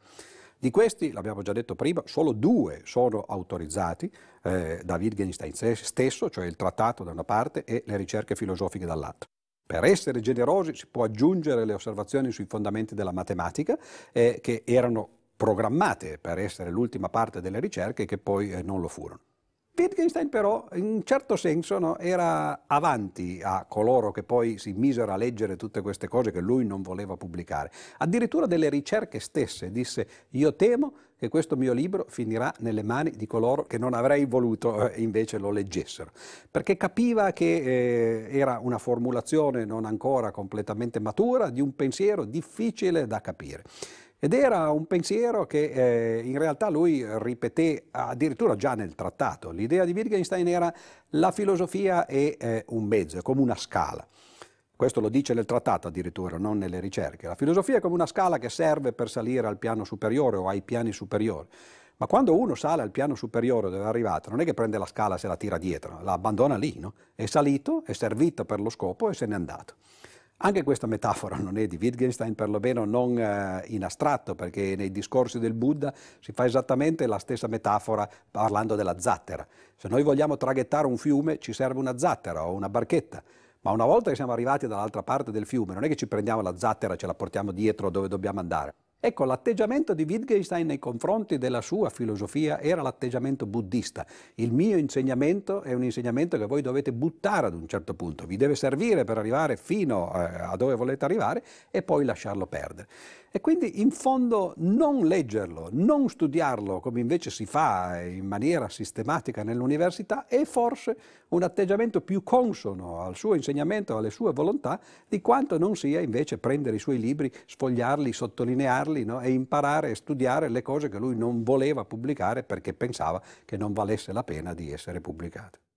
Di questi, l'abbiamo già detto prima, solo due sono autorizzati eh, da Wittgenstein stesso, cioè il trattato da una parte e le ricerche filosofiche dall'altra. Per essere generosi si può aggiungere le osservazioni sui fondamenti della matematica eh, che erano programmate per essere l'ultima parte delle ricerche e che poi eh, non lo furono. Wittgenstein però in un certo senso no, era avanti a coloro che poi si misero a leggere tutte queste cose che lui non voleva pubblicare. Addirittura delle ricerche stesse disse io temo che questo mio libro finirà nelle mani di coloro che non avrei voluto eh, invece lo leggessero, perché capiva che eh, era una formulazione non ancora completamente matura di un pensiero difficile da capire. Ed era un pensiero che eh, in realtà lui ripeté addirittura già nel trattato. L'idea di Wittgenstein era la filosofia è eh, un mezzo, è come una scala. Questo lo dice nel trattato addirittura, non nelle ricerche. La filosofia è come una scala che serve per salire al piano superiore o ai piani superiori. Ma quando uno sale al piano superiore dove è arrivato, non è che prende la scala e se la tira dietro, la abbandona lì, no? È salito, è servito per lo scopo e se n'è andato. Anche questa metafora non è di Wittgenstein, perlomeno non eh, in astratto, perché nei discorsi del Buddha si fa esattamente la stessa metafora parlando della zattera. Se noi vogliamo traghettare un fiume ci serve una zattera o una barchetta, ma una volta che siamo arrivati dall'altra parte del fiume non è che ci prendiamo la zattera e ce la portiamo dietro dove dobbiamo andare. Ecco, l'atteggiamento di Wittgenstein nei confronti della sua filosofia era l'atteggiamento buddista. Il mio insegnamento è un insegnamento che voi dovete buttare ad un certo punto, vi deve servire per arrivare fino eh, a dove volete arrivare e poi lasciarlo perdere. E quindi in fondo non leggerlo, non studiarlo come invece si fa in maniera sistematica nell'università è forse un atteggiamento più consono al suo insegnamento, alle sue volontà, di quanto non sia invece prendere i suoi libri, sfogliarli, sottolinearli no? e imparare e studiare le cose che lui non voleva pubblicare perché pensava che non valesse la pena di essere pubblicate.